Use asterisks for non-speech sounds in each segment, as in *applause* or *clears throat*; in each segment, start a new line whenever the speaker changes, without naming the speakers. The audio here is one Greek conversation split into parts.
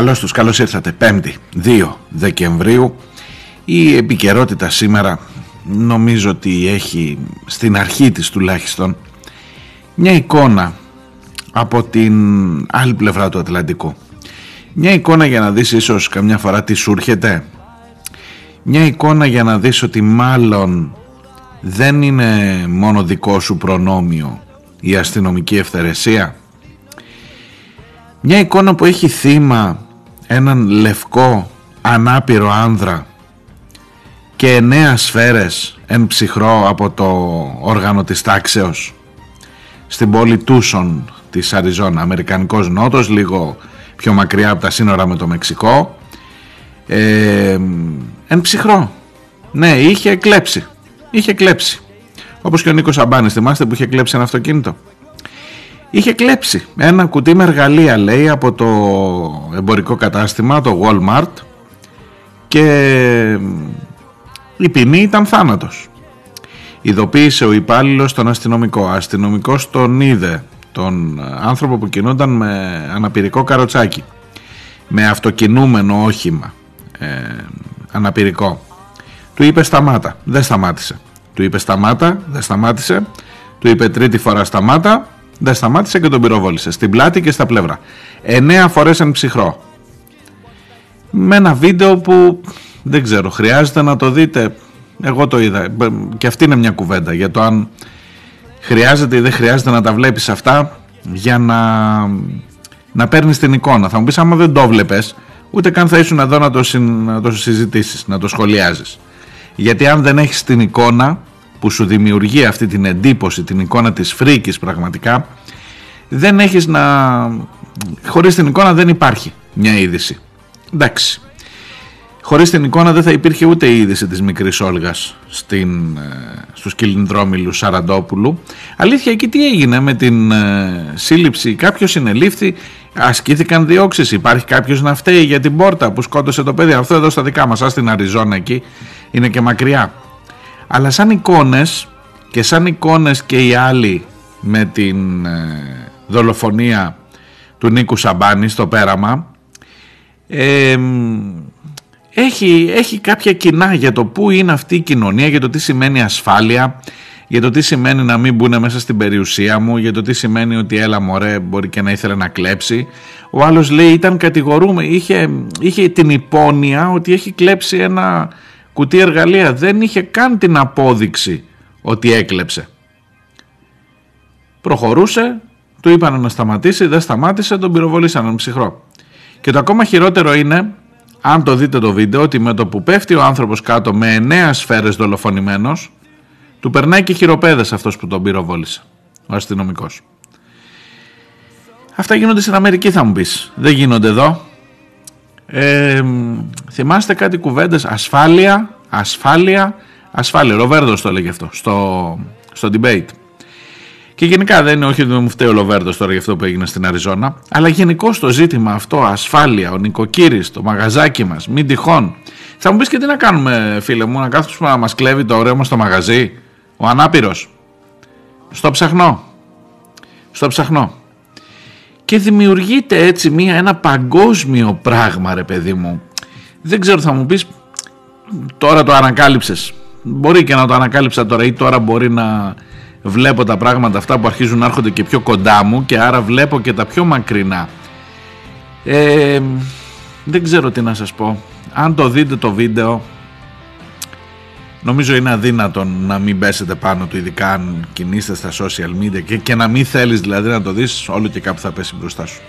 Καλώς τους, καλώς ήρθατε. 5η, 2 Δεκεμβρίου. Η επικαιρότητα σήμερα νομίζω ότι έχει στην αρχή της τουλάχιστον μια εικόνα από την άλλη πλευρά του Ατλαντικού. Μια εικόνα για να δεις ίσως καμιά φορά τι σου έρχεται. Μια εικόνα για να δεις ότι μάλλον δεν είναι μόνο δικό σου προνόμιο η αστυνομική ευθερεσία. Μια εικόνα που έχει θύμα έναν λευκό ανάπηρο άνδρα και εννέα σφαίρες εν ψυχρό από το όργανο της τάξεως στην πόλη Τούσον της Αριζόνα, Αμερικανικός Νότος, λίγο πιο μακριά από τα σύνορα με το Μεξικό. Ε, εν ψυχρό. Ναι είχε κλέψει είχε κλέψει όπως και ο Νίκος Αμπάνης θυμάστε που είχε κλέψει ένα αυτοκίνητο; Είχε κλέψει. Ένα κουτί με εργαλεία λέει από το εμπορικό κατάστημα το Walmart. Και η ποινή ήταν θάνατος. Ειδοποίησε ο υπάλληλος τον αστυνομικό. Αστυνομικός τον είδε τον άνθρωπο που κινούνταν με αναπηρικό καροτσάκι. Με αυτοκινούμενο όχημα. Ε, αναπηρικό. Του είπε σταμάτα δεν σταμάτησε. Του είπε σταμάτα δεν σταμάτησε. Του είπε τρίτη φορά σταμάτα δεν σταμάτησε και τον πυροβόλησε στην πλάτη και στα πλευρά. Εννέα φορές εν ψυχρό. Με ένα βίντεο που δεν ξέρω, χρειάζεται να το δείτε. Εγώ το είδα. Και αυτή είναι μια κουβέντα για το αν χρειάζεται ή δεν χρειάζεται να τα βλέπεις αυτά για να, να παίρνεις την εικόνα. Θα μου πεις άμα δεν το βλέπεις, ούτε καν θα ήσουν εδώ να το, να το συζητήσεις, να το σχολιάζεις. Γιατί αν δεν έχεις την εικόνα που σου δημιουργεί αυτή την εντύπωση, την εικόνα της φρίκης πραγματικά, δεν έχεις να... Χωρίς την εικόνα δεν υπάρχει μια είδηση. Εντάξει. Χωρίς την εικόνα δεν θα υπήρχε ούτε η είδηση της μικρής Όλγας στην, ε, στους κυλινδρόμιλους Σαραντόπουλου. Αλήθεια εκεί τι έγινε με την ε, σύλληψη; Κάποιος συνελήφθη, ασκήθηκαν διώξεις. Υπάρχει κάποιος να φταίει για την πόρτα που σκότωσε το παιδί; Αυτό εδώ στα δικά μας, στην Αριζόνα εκεί, είναι και μακριά αλλά σαν εικόνες και σαν εικόνες και οι άλλοι με την ε, δολοφονία του Νίκου Σαμπάνη στο πέραμα έχει, έχει κάποια κοινά για το πού είναι αυτή η κοινωνία, για το τι σημαίνει ασφάλεια, για το τι σημαίνει να μην μπουν μέσα στην περιουσία μου, για το τι σημαίνει ότι έλα μωρέ μπορεί και να ήθελε να κλέψει. Ο άλλος λέει ήταν κατηγορούμε, είχε, είχε την υπόνοια ότι έχει κλέψει ένα κουτί εργαλεία δεν είχε καν την απόδειξη ότι έκλεψε. Προχωρούσε, του είπαν να σταματήσει, δεν σταμάτησε, τον πυροβολήσαν ψυχρό. Και το ακόμα χειρότερο είναι, αν το δείτε το βίντεο, ότι με το που πέφτει ο άνθρωπος κάτω με εννέα σφαίρες δολοφονημένος, του περνάει και χειροπέδες αυτός που τον πυροβόλησε, ο αστυνομικός. Αυτά γίνονται στην Αμερική θα μου πεις, δεν γίνονται εδώ. Ε, θυμάστε κάτι κουβέντες ασφάλεια, ασφάλεια, ασφάλεια. Ροβέρδο το έλεγε αυτό στο, στο debate. Και γενικά δεν είναι όχι ότι μου φταίει ο Λοβέρδος τώρα για αυτό που έγινε στην Αριζόνα, αλλά γενικώ το ζήτημα αυτό, ασφάλεια, ο νοικοκύρης, το μαγαζάκι μας, μην τυχόν. Θα μου πεις και τι να κάνουμε, φίλε μου, να κάθουμε να μας κλέβει το ωραίο μας το μαγαζί, ο ανάπηρος. Στο ψαχνό. Στο ψαχνό και δημιουργείται έτσι μια, ένα παγκόσμιο πράγμα ρε παιδί μου. Δεν ξέρω θα μου πεις τώρα το ανακάλυψες. Μπορεί και να το ανακάλυψα τώρα ή τώρα μπορεί να βλέπω τα πράγματα αυτά που αρχίζουν να έρχονται και πιο κοντά μου και άρα βλέπω και τα πιο μακρινά. Ε, δεν ξέρω τι να σας πω. Αν το δείτε το βίντεο Νομίζω είναι αδύνατο να μην πέσετε πάνω του, ειδικά αν κινείστε στα social media και, και να μην θέλεις δηλαδή να το δεις, όλο και κάπου θα πέσει μπροστά σου.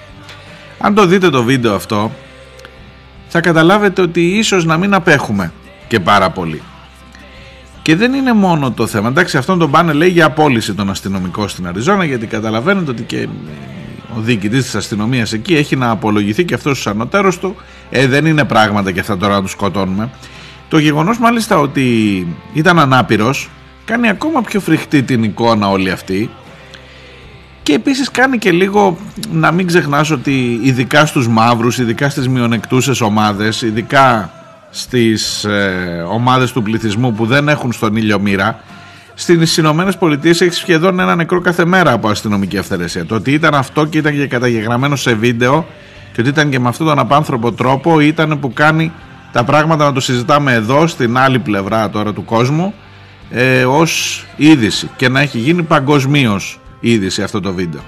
Αν το δείτε το βίντεο αυτό, θα καταλάβετε ότι ίσως να μην απέχουμε και πάρα πολύ. Και δεν είναι μόνο το θέμα. Εντάξει, αυτόν τον πάνε λέει για απόλυση των αστυνομικών στην Αριζόνα, γιατί καταλαβαίνετε ότι και ο διοικητής της αστυνομίας εκεί έχει να απολογηθεί και αυτός ο ανωτέρος του ε, δεν είναι πράγματα και αυτά τώρα να τους σκοτώνουμε το γεγονός μάλιστα ότι ήταν ανάπηρος κάνει ακόμα πιο φρικτή την εικόνα όλη αυτή και επίσης κάνει και λίγο να μην ξεχνάς ότι ειδικά στους μαύρους, ειδικά στις μειονεκτούσες ομάδες, ειδικά στις ε, ομάδες του πληθυσμού που δεν έχουν στον ήλιο μοίρα, στις Ηνωμένες Πολιτείες έχει σχεδόν ένα νεκρό κάθε μέρα από αστυνομική αυθαιρεσία. Το ότι ήταν αυτό και ήταν και καταγεγραμμένο σε βίντεο και ότι ήταν και με αυτόν τον απάνθρωπο τρόπο ήταν που κάνει τα πράγματα να το συζητάμε εδώ στην άλλη πλευρά τώρα του κόσμου ε, ως είδηση και να έχει γίνει παγκοσμίως είδηση αυτό το βίντεο.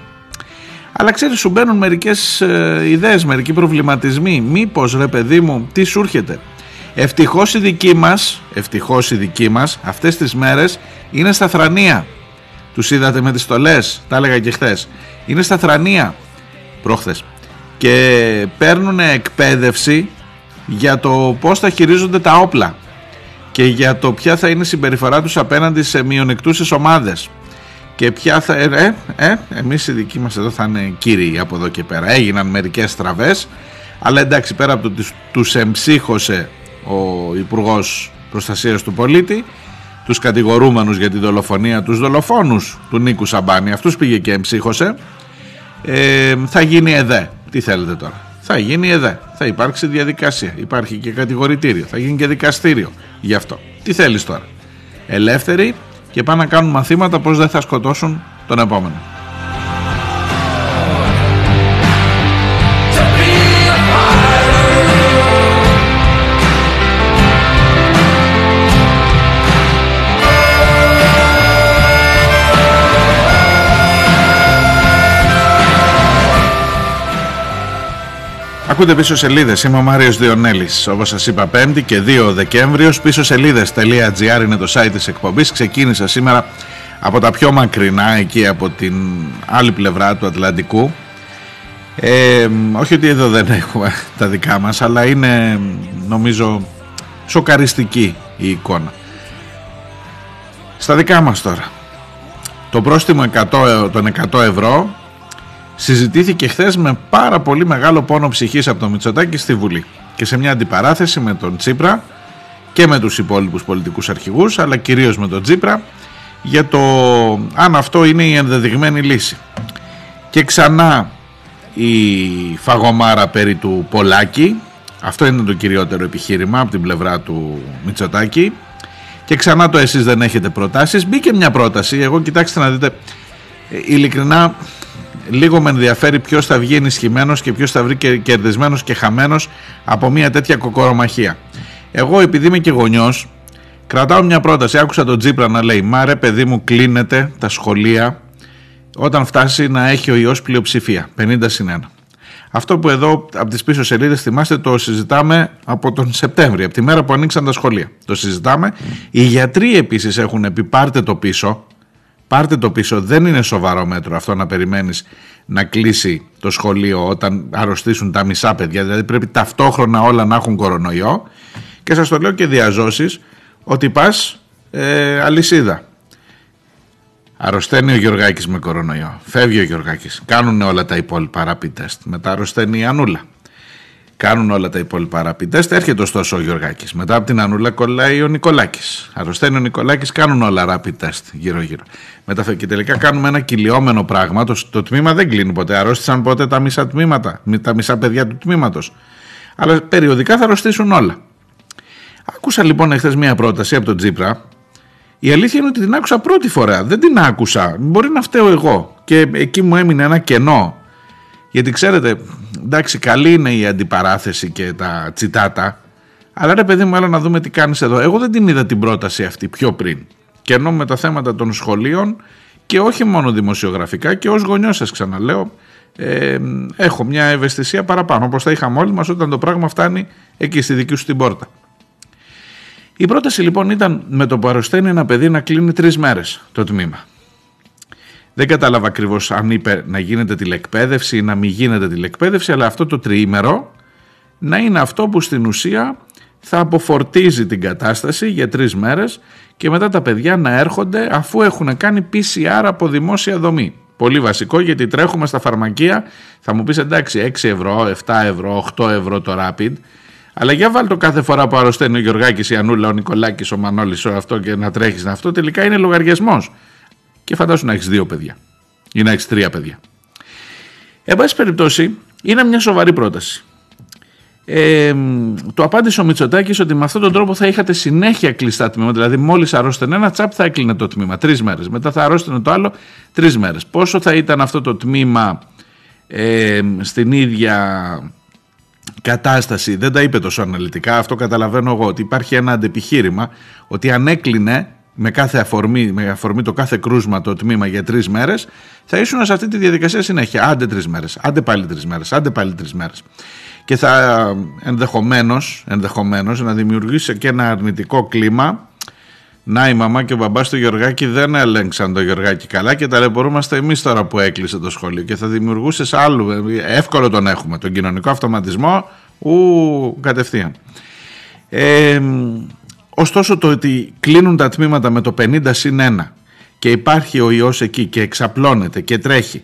Αλλά ξέρεις σου μπαίνουν μερικές ε, ιδέες, μερικοί προβληματισμοί. Μήπως ρε παιδί μου τι σου έρχεται; Ευτυχώς οι δικοί μας, ευτυχώς οι δικοί μας αυτές τις μέρες είναι στα θρανία. Τους είδατε με τις στολές, τα έλεγα και χθες. Είναι στα θρανία πρόχθες και παίρνουν εκπαίδευση για το πώς θα χειρίζονται τα όπλα και για το ποια θα είναι η συμπεριφορά τους απέναντι σε μειονεκτούσες ομάδες και ποια θα... Ε, ε, ε, εμείς οι δικοί μας εδώ θα είναι κύριοι από εδώ και πέρα. Έγιναν μερικές στραβές, αλλά εντάξει πέρα από το ότι τους εμψύχωσε ο υπουργός Προστασίας του Πολίτη, τους κατηγορούμενους για τη δολοφονία, τους δολοφόνους του Νίκου Σαμπάνη, αυτούς πήγε και εμψύχωσε, ε, θα γίνει ΕΔΕ. Τι θέλετε τώρα; Θα γίνει ΕΔΕ. Θα υπάρξει διαδικασία. Υπάρχει και κατηγορητήριο. Θα γίνει και δικαστήριο γι' αυτό. Τι θέλεις τώρα; Ελεύθεροι και πάνε να κάνουν μαθήματα πώς δεν θα σκοτώσουν τον επόμενο. Ακούτε πίσω σελίδες. Είμαι ο Μάριος Διονέλης. Όπως σας είπα, 5η και 2 Δεκέμβριος. Πίσω σελίδε.gr είναι το site της εκπομπής. Ξεκίνησα σήμερα από τα πιο μακρινά, εκεί από την άλλη πλευρά του Ατλαντικού. Ε, όχι ότι εδώ δεν έχουμε τα δικά μας αλλά είναι νομίζω σοκαριστική η εικόνα στα δικά μας τώρα το πρόστιμο 100, των 100 ευρώ συζητήθηκε χθες με πάρα πολύ μεγάλο πόνο ψυχής από τον Μητσοτάκη στη Βουλή και σε μια αντιπαράθεση με τον Τσίπρα και με τους υπόλοιπους πολιτικούς αρχηγούς αλλά κυρίως με τον Τσίπρα για το αν αυτό είναι η ενδεδειγμένη λύση. Και ξανά η φαγωμάρα περί του Πολάκη, αυτό είναι το κυριότερο επιχείρημα από την πλευρά του Μητσοτάκη και ξανά το εσείς δεν έχετε προτάσεις. Μπήκε μια πρόταση, εγώ κοιτάξτε να δείτε, ε, ειλικρινά λίγο με ενδιαφέρει ποιος θα βγει ενισχυμένος και ποιος θα βρει κερδισμένος και χαμένος από μια τέτοια κοκορομαχία. Εγώ, επειδή είμαι και γονιός, κρατάω μια πρόταση. Άκουσα τον Τζίπρα να λέει: Μα ρε, παιδί μου, κλείνεται τα σχολεία όταν φτάσει να έχει ο ιός πλειοψηφία, 50 συν 1. Αυτό που εδώ από τις πίσω σελίδες θυμάστε το συζητάμε από τον Σεπτέμβριο, από τη μέρα που ανοίξαν τα σχολεία. Το συζητάμε. Οι γιατροί επίσης έχουν πει πάρτε το πίσω, πάρτε το πίσω. Δεν είναι σοβαρό μέτρο αυτό να περιμένεις να κλείσει το σχολείο όταν αρρωστήσουν τα μισά παιδιά. Δηλαδή πρέπει ταυτόχρονα όλα να έχουν κορονοϊό. Και σας το λέω και διαζώσεις ότι πας ε, αλυσίδα. Αρρωσταίνει ο Γιωργάκης με κορονοϊό. Φεύγει ο Γιωργάκης. Κάνουν όλα τα υπόλοιπα rapid test. Μετά αρρωσταίνει η Ανούλα. Κάνουν όλα τα υπόλοιπα rapid test. Έρχεται ωστόσο ο Γιωργάκης. Μετά από την Ανούλα κολλάει ο Νικολάκης. Αρρωσταίνει ο Νικολάκης. Κάνουν όλα rapid test γύρω-γύρω. Μετά και τελικά κάνουμε ένα κυλιόμενο πράγμα. Το, το τμήμα δεν κλείνει ποτέ. Αρρώστησαν ποτέ τα μισά τμήματα. Τα μισά παιδιά του τμήματος. Αλλά περιοδικά θα αρρωστήσουν όλα. Άκουσα λοιπόν εχθές μία πρόταση από τον Τζίπρα η αλήθεια είναι ότι την άκουσα πρώτη φορά. Δεν την άκουσα. Μπορεί να φταίω εγώ. Και εκεί μου έμεινε ένα κενό. Γιατί ξέρετε, εντάξει, καλή είναι η αντιπαράθεση και τα τσιτάτα. Αλλά ρε παιδί μου, έλα να δούμε τι κάνεις εδώ. Εγώ δεν την είδα την πρόταση αυτή πιο πριν. Και ενώ με τα θέματα των σχολείων και όχι μόνο δημοσιογραφικά και ως γονιός σας ξαναλέω ε, έχω μια ευαισθησία παραπάνω όπως θα είχαμε όλοι μας όταν το πράγμα φτάνει εκεί στη δική σου την πόρτα. Η πρόταση λοιπόν ήταν με το που αρρωσταίνει ένα παιδί να κλείνει τρεις μέρες το τμήμα. Δεν κατάλαβα ακριβώς αν είπε να γίνεται τηλεκπαίδευση ή να μην γίνεται τηλεκπαίδευση, αλλά αυτό το τριήμερο να είναι αυτό που στην ουσία θα αποφορτίζει την κατάσταση για τρεις μέρες και μετά τα παιδιά να έρχονται αφού έχουν κάνει PCR από δημόσια δομή. Πολύ βασικό γιατί τρέχουμε στα φαρμακεία, θα μου πεις εντάξει 6 ευρώ, 7 ευρώ, 8 ευρώ το Rapid, αλλά για βάλ το κάθε φορά που αρρωσταίνει ο Γιωργάκης, η Ανούλα, ο Νικολάκης, ο Μανώλης, ο αυτό και να τρέχεις αυτό, τελικά είναι λογαριασμός. Και φαντάσου να έχεις δύο παιδιά ή να έχεις τρία παιδιά. Εν πάση περιπτώσει, είναι μια σοβαρή πρόταση. Ε, το απάντησε ο Μητσοτάκης ότι με αυτόν τον τρόπο θα είχατε συνέχεια κλειστά τμήματα. Δηλαδή, μόλις αρρώστενε ένα τσάπ, θα έκλεινε το τμήμα τρεις μέρες. Μετά θα αρρώστενε το άλλο τρεις μέρες. Πόσο θα ήταν αυτό το τμήμα ε, στην ίδια κατάσταση, δεν τα είπε τόσο αναλυτικά. Αυτό καταλαβαίνω εγώ ότι υπάρχει ένα αντεπιχείρημα ότι αν έκλεινε με κάθε αφορμή, με αφορμή το κάθε κρούσμα το τμήμα για τρεις μέρες, θα ήσουν σε αυτή τη διαδικασία συνέχεια. Άντε τρεις μέρες, άντε πάλι τρεις μέρες, άντε πάλι τρεις μέρες και θα ενδεχομένως, ενδεχομένως να δημιουργήσει και ένα αρνητικό κλίμα να η μαμά και ο μπαμπάς του Γεωργάκη δεν έλεγξαν το Γεωργάκη καλά και ταλαιπωρούμαστε εμείς τώρα που έκλεισε το σχολείο και θα δημιουργούσε σε άλλου, εύκολο τον έχουμε, τον κοινωνικό αυτοματισμό ου κατευθείαν. Ε, ωστόσο το ότι κλείνουν τα τμήματα με το 50 συν 1 και υπάρχει ο ιός εκεί και εξαπλώνεται και τρέχει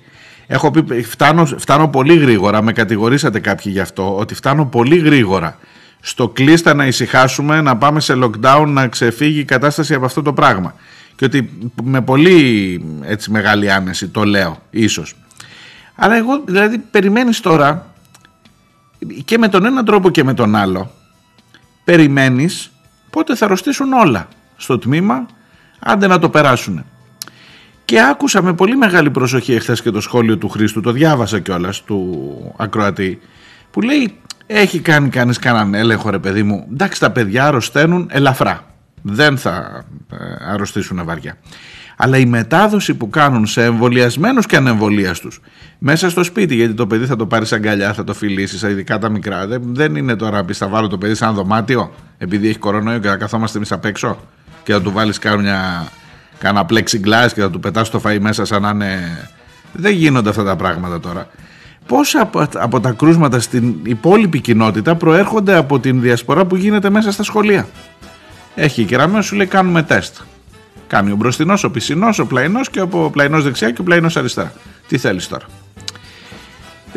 Έχω πει, φτάνω, φτάνω πολύ γρήγορα, με κατηγορήσατε κάποιοι γι' αυτό, ότι φτάνω πολύ γρήγορα στο κλείστα να ησυχάσουμε, να πάμε σε lockdown, να ξεφύγει η κατάσταση από αυτό το πράγμα. Και ότι με πολύ έτσι μεγάλη άνεση το λέω, ίσως. Αλλά εγώ δηλαδή περιμένεις τώρα και με τον ένα τρόπο και με τον άλλο περιμένεις πότε θα αρρωστήσουν όλα στο τμήμα άντε να το περάσουν. Και άκουσα με πολύ μεγάλη προσοχή εχθές και το σχόλιο του Χρήστου, το διάβασα κιόλας του ακροατή, που λέει: Έχει κάνει κανείς κανέναν έλεγχο, ρε παιδί μου. Εντάξει, τα παιδιά αρρωσταίνουν ελαφρά. Δεν θα ε, αρρωστήσουν βαριά. Αλλά η μετάδοση που κάνουν σε εμβολιασμένους και ανεμβολίαστου μέσα στο σπίτι, γιατί το παιδί θα το πάρεις αγκαλιά, θα το φιλήσεις, ειδικά τα μικρά. Δεν, δεν είναι τώρα να πεις θα βάλω το παιδί σαν δωμάτιο, επειδή έχει κορονοϊό και θα καθόμαστε εμείς απ' έξω και θα του βάλεις κάμια κάνα plexiglass και θα του πετάς το φαΐ μέσα σαν να είναι... Δεν γίνονται αυτά τα πράγματα τώρα. Πόσα από, από τα κρούσματα στην υπόλοιπη κοινότητα προέρχονται από την διασπορά που γίνεται μέσα στα σχολεία; Έχει κεραμέο σου λέει κάνουμε τεστ. Κάνει ο μπροστινός, ο πισινός, ο πλαϊνός και ο πλαϊνός δεξιά και ο πλαϊνός αριστερά. Τι θέλεις τώρα;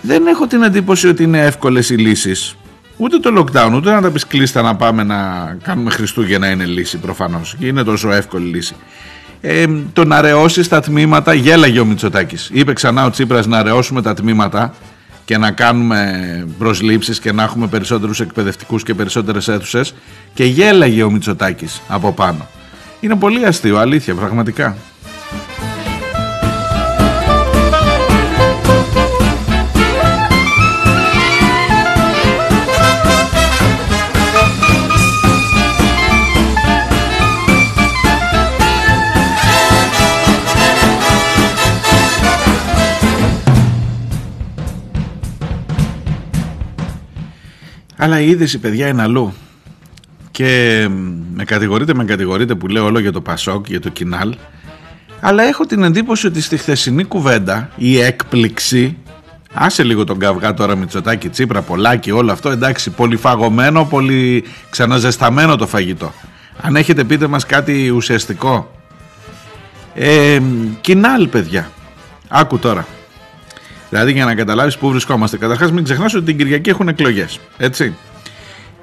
Δεν έχω την εντύπωση ότι είναι εύκολες οι λύσεις. Ούτε το lockdown, ούτε να τα πεις κλείστα να πάμε να κάνουμε Χριστούγεννα είναι λύση προφανώς. Και είναι τόσο εύκολη λύση ε, το να ρεώσεις τα τμήματα, γέλαγε ο Μητσοτάκης. Είπε ξανά ο Τσίπρας να ρεώσουμε τα τμήματα και να κάνουμε προσλήψεις και να έχουμε περισσότερους εκπαιδευτικούς και περισσότερες αίθουσες και γέλαγε ο Μητσοτάκης από πάνω. Είναι πολύ αστείο, αλήθεια, πραγματικά. Αλλά η είδηση παιδιά είναι αλλού. Και με κατηγορείτε, με κατηγορείτε που λέω όλο για το Πασόκ, για το Κινάλ. Αλλά έχω την εντύπωση ότι στη χθεσινή κουβέντα η έκπληξη Άσε λίγο τον καυγά τώρα Μητσοτάκη, Τσίπρα, Πολάκη, όλο αυτό εντάξει, πολύ φαγωμένο, πολύ ξαναζεσταμένο το φαγητό. Αν έχετε πείτε μας κάτι ουσιαστικό. Ε, κοινάλ παιδιά, άκου τώρα. Δηλαδή για να καταλάβεις πού βρισκόμαστε. Καταρχάς, μην ξεχνάς ότι την Κυριακή έχουν εκλογές. Έτσι.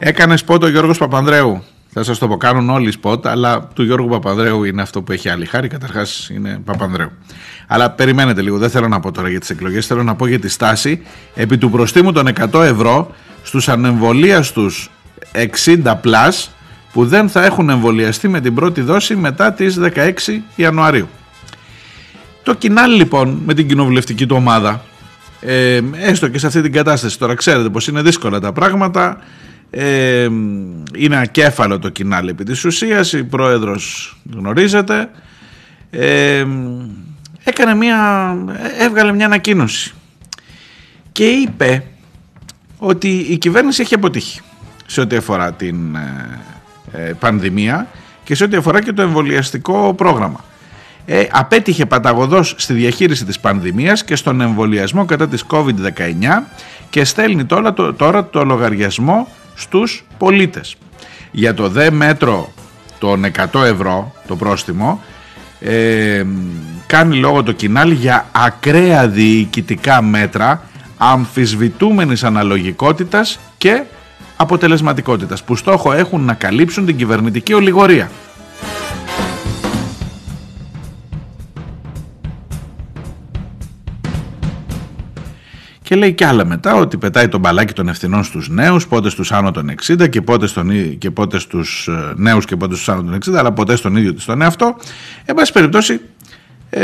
Έκανες σπότ ο Γιώργος Παπανδρέου. Θα σας το πω, κάνουν όλοι σπότ, αλλά του Γιώργου Παπανδρέου είναι αυτό που έχει άλλη χάρη. Καταρχάς είναι Παπανδρέου. Αλλά περιμένετε λίγο, δεν θέλω να πω τώρα για τις εκλογές. Θέλω να πω για τη στάση επί του προστίμου των 100 ευρώ στους ανεμβολίαστου 60 plus που δεν θα έχουν εμβολιαστεί με την πρώτη δόση μετά τις 16 Ιανουαρίου. Το κοινάλι λοιπόν με την κοινοβουλευτική του ομάδα ε, έστω και σε αυτή την κατάσταση τώρα ξέρετε πως είναι δύσκολα τα πράγματα ε, είναι ακέφαλο το κοινάλι επί της ουσίας η πρόεδρος γνωρίζετε. Ε, έκανε μια έβγαλε μια ανακοίνωση και είπε ότι η κυβέρνηση έχει αποτύχει σε ό,τι αφορά την ε, ε, πανδημία και σε ό,τι αφορά και το εμβολιαστικό πρόγραμμα. Ε, απέτυχε παταγωδός στη διαχείριση της πανδημίας και στον εμβολιασμό κατά της COVID-19 και στέλνει τώρα το, τώρα το λογαριασμό στους πολίτες. Για το δε μέτρο των 100 ευρώ το πρόστιμο ε, κάνει λόγο το κοινάλ για ακραία διοικητικά μέτρα αμφισβητούμενης αναλογικότητας και αποτελεσματικότητας που στόχο έχουν να καλύψουν την κυβερνητική ολιγορία. Και λέει και άλλα μετά ότι πετάει τον μπαλάκι των ευθυνών στους νέους, πότε στους άνω των 60 και πότε, στον, και πότε στους ε, νέους και πότε στους άνω των 60, αλλά ποτέ στον ίδιο της τον εαυτό. Εν πάση περιπτώσει, ε,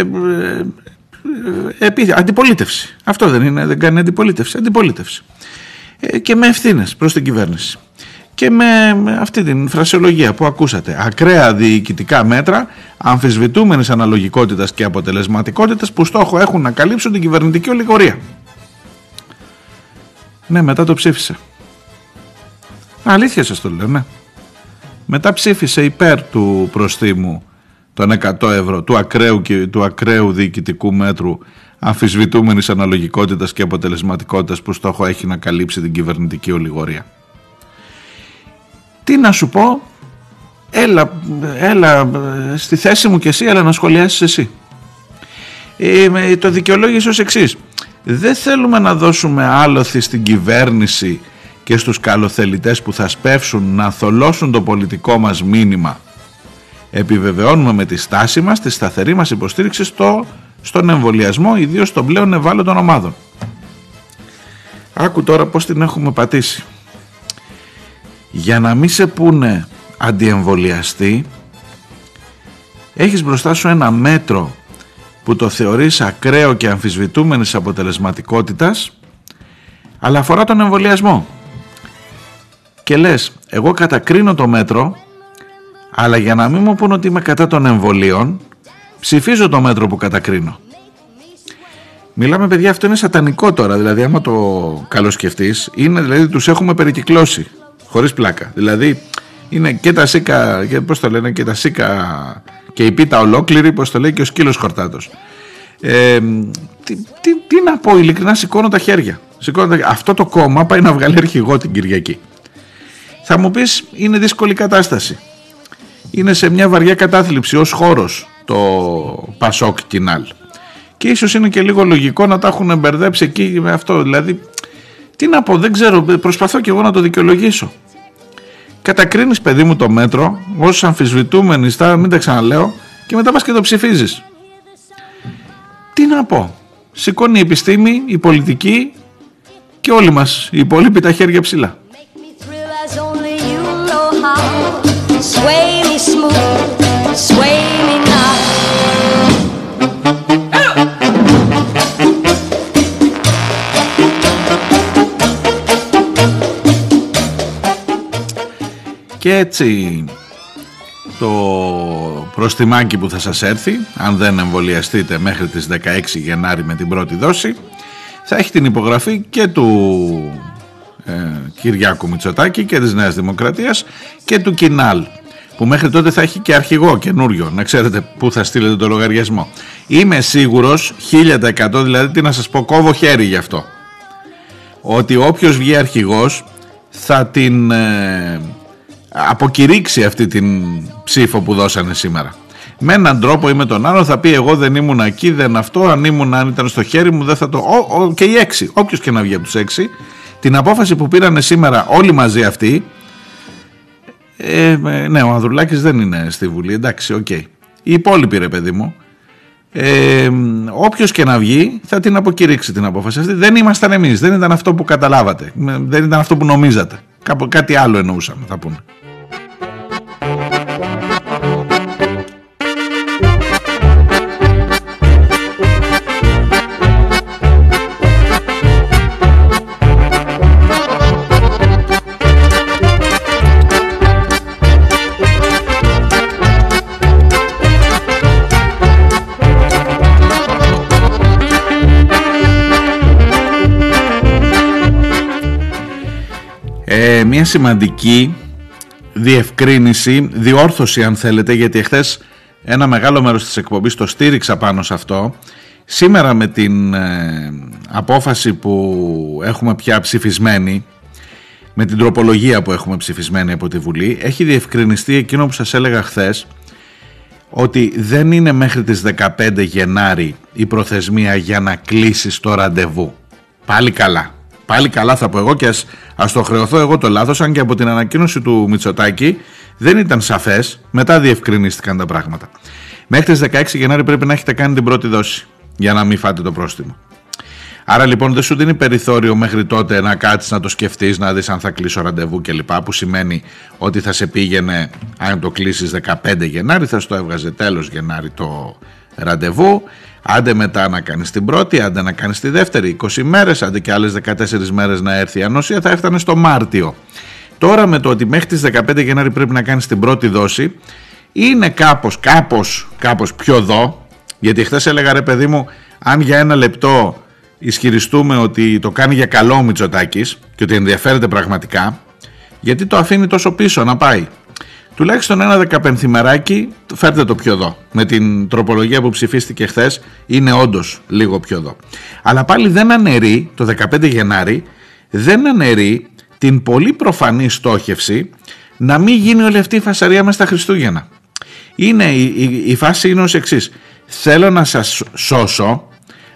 ε, ε, αντιπολίτευση. Αυτό δεν είναι, δεν κάνει αντιπολίτευση. Αντιπολίτευση. Ε, και με ευθύνες προς την κυβέρνηση. Και με, αυτή την φρασιολογία που ακούσατε. Ακραία διοικητικά μέτρα αμφισβητούμενης αναλογικότητας και αποτελεσματικότητας που στόχο έχουν να καλύψουν την κυβερνητική ολιγορία. Ναι, μετά το ψήφισε. Αλήθεια σας το λέω, ναι. Μετά ψήφισε υπέρ του προστίμου των 100 ευρώ του ακραίου, και, του ακραίου διοικητικού μέτρου αμφισβητούμενης αναλογικότητας και αποτελεσματικότητας που στόχο έχει να καλύψει την κυβερνητική ολιγορία. Τι να σου πω, έλα, έλα στη θέση μου και εσύ, έλα να σχολιάσεις εσύ. Ε, το δικαιολόγησε ως εξής δεν θέλουμε να δώσουμε άλοθη στην κυβέρνηση και στους καλοθελητές που θα σπεύσουν να θολώσουν το πολιτικό μας μήνυμα. Επιβεβαιώνουμε με τη στάση μας τη σταθερή μας υποστήριξη στο, στον εμβολιασμό, ιδίως των πλέον ευάλωτων ομάδων. Άκου τώρα πώς την έχουμε πατήσει. Για να μην σε πούνε αντιεμβολιαστή, έχεις μπροστά σου ένα μέτρο που το θεωρείς ακραίο και αμφισβητούμενης αποτελεσματικότητας αλλά αφορά τον εμβολιασμό. Και λες εγώ κατακρίνω το μέτρο αλλά για να μην μου πούν ότι είμαι κατά των εμβολίων ψηφίζω το μέτρο που κατακρίνω Μιλάμε παιδιά αυτό είναι σατανικό τώρα δηλαδή άμα το καλοσκεφτείς είναι δηλαδή τους έχουμε περικυκλώσει χωρίς πλάκα. Δηλαδή είναι και τα σίκα και πώς το λένε και τα σίκα και η πίτα ολόκληρη, όπω το λέει και ο σκύλος χορτάτος. Ε, τι, τι, τι, να πω, ειλικρινά σηκώνω τα χέρια. Σηκώνω τα... Αυτό το κόμμα πάει να βγάλει αρχηγό την Κυριακή. Θα μου πεις, είναι δύσκολη κατάσταση. Είναι σε μια βαριά κατάθλιψη ως χώρος το Πασόκ Κινάλ. Και ίσως είναι και λίγο λογικό να τα έχουν μπερδέψει εκεί με αυτό. Δηλαδή, τι να πω, δεν ξέρω, προσπαθώ και εγώ να το δικαιολογήσω κατακρίνεις παιδί μου το μέτρο ως αμφισβητούμενη στα μην τα ξαναλέω και μετά πας και το ψηφίζεις. Τι να πω. Σηκώνει η επιστήμη, η πολιτική και όλοι μας οι υπόλοιποι τα χέρια ψηλά Και έτσι το προστιμάκι που θα σας έρθει, αν δεν εμβολιαστείτε μέχρι τις 16 Γενάρη με την πρώτη δόση, θα έχει την υπογραφή και του ε, Κυριάκου Μητσοτάκη και της Νέας Δημοκρατίας και του Κινάλ που μέχρι τότε θα έχει και αρχηγό καινούριο, να ξέρετε πού θα στείλετε το λογαριασμό. Είμαι σίγουρος, 1000% δηλαδή τι να σας πω, κόβω χέρι γι' αυτό, ότι όποιος βγει αρχηγός θα την... Ε, αποκηρύξει αυτή την ψήφο που δώσανε σήμερα. Με έναν τρόπο ή με τον άλλο θα πει εγώ δεν ήμουν εκεί, δεν αυτό, αν ήμουν αν ήταν στο χέρι μου δεν θα το... Ο, ο, και οι έξι, όποιος και να βγει από τους έξι, την απόφαση που πήρανε σήμερα όλοι μαζί αυτοί, ε, ε ναι ο Ανδρουλάκης δεν είναι στη Βουλή, εντάξει, OK. Okay. Οι υπόλοιποι ρε παιδί μου, ε, όποιος και να βγει θα την αποκηρύξει την απόφαση αυτή. Δεν ήμασταν εμείς, δεν ήταν αυτό που καταλάβατε, δεν ήταν αυτό που νομίζατε. κάτι άλλο εννοούσαμε θα πούνε. Μια σημαντική διευκρίνηση, διόρθωση αν θέλετε, γιατί εχθές ένα μεγάλο μέρος της εκπομπής το στήριξα πάνω σε αυτό. Σήμερα με την ε, απόφαση που έχουμε πια ψηφισμένη, με την τροπολογία που έχουμε ψηφισμένη από τη Βουλή, έχει διευκρινιστεί εκείνο που σας έλεγα χθες, ότι δεν είναι μέχρι τις 15 Γενάρη η προθεσμία για να κλείσεις το ραντεβού. Πάλι καλά. Πάλι καλά θα πω εγώ και ας, ας το χρεωθώ εγώ το λάθος αν και από την ανακοίνωση του Μητσοτάκη δεν ήταν σαφές, μετά διευκρινίστηκαν τα πράγματα. Μέχρι τις 16 Γενάρη πρέπει να έχετε κάνει την πρώτη δόση για να μην φάτε το πρόστιμο. Άρα λοιπόν δεν σου δίνει περιθώριο μέχρι τότε να κάτσεις να το σκεφτείς, να δεις αν θα κλείσω ραντεβού κλπ. Που σημαίνει ότι θα σε πήγαινε, αν το κλείσεις 15 Γενάρη, θα στο έβγαζε τέλος Γενάρη το ραντεβού. Άντε μετά να κάνεις την πρώτη, άντε να κάνεις τη δεύτερη, 20 μέρες, άντε και άλλες 14 μέρες να έρθει η ανοσία, θα έφτανε στο Μάρτιο. Τώρα με το ότι μέχρι τις 15 Γενάρη πρέπει να κάνεις την πρώτη δόση, είναι κάπως, κάπως, κάπως πιο δω, γιατί χθες έλεγα ρε παιδί μου, αν για ένα λεπτό ισχυριστούμε ότι το κάνει για καλό ο Μητσοτάκης και ότι ενδιαφέρεται πραγματικά, γιατί το αφήνει τόσο πίσω να πάει. Τουλάχιστον ένα δεκαπενθημεράκι φέρτε το πιο εδώ. Με την τροπολογία που ψηφίστηκε χθες είναι όντως λίγο πιο εδώ. Αλλά πάλι δεν αναιρεί το 15 Γενάρη, δεν αναιρεί την πολύ προφανή στόχευση να μην γίνει όλη αυτή η φασαρία μέσα στα Χριστούγεννα. Είναι, η, η, φάση είναι ως εξής. Θέλω να σας σώσω,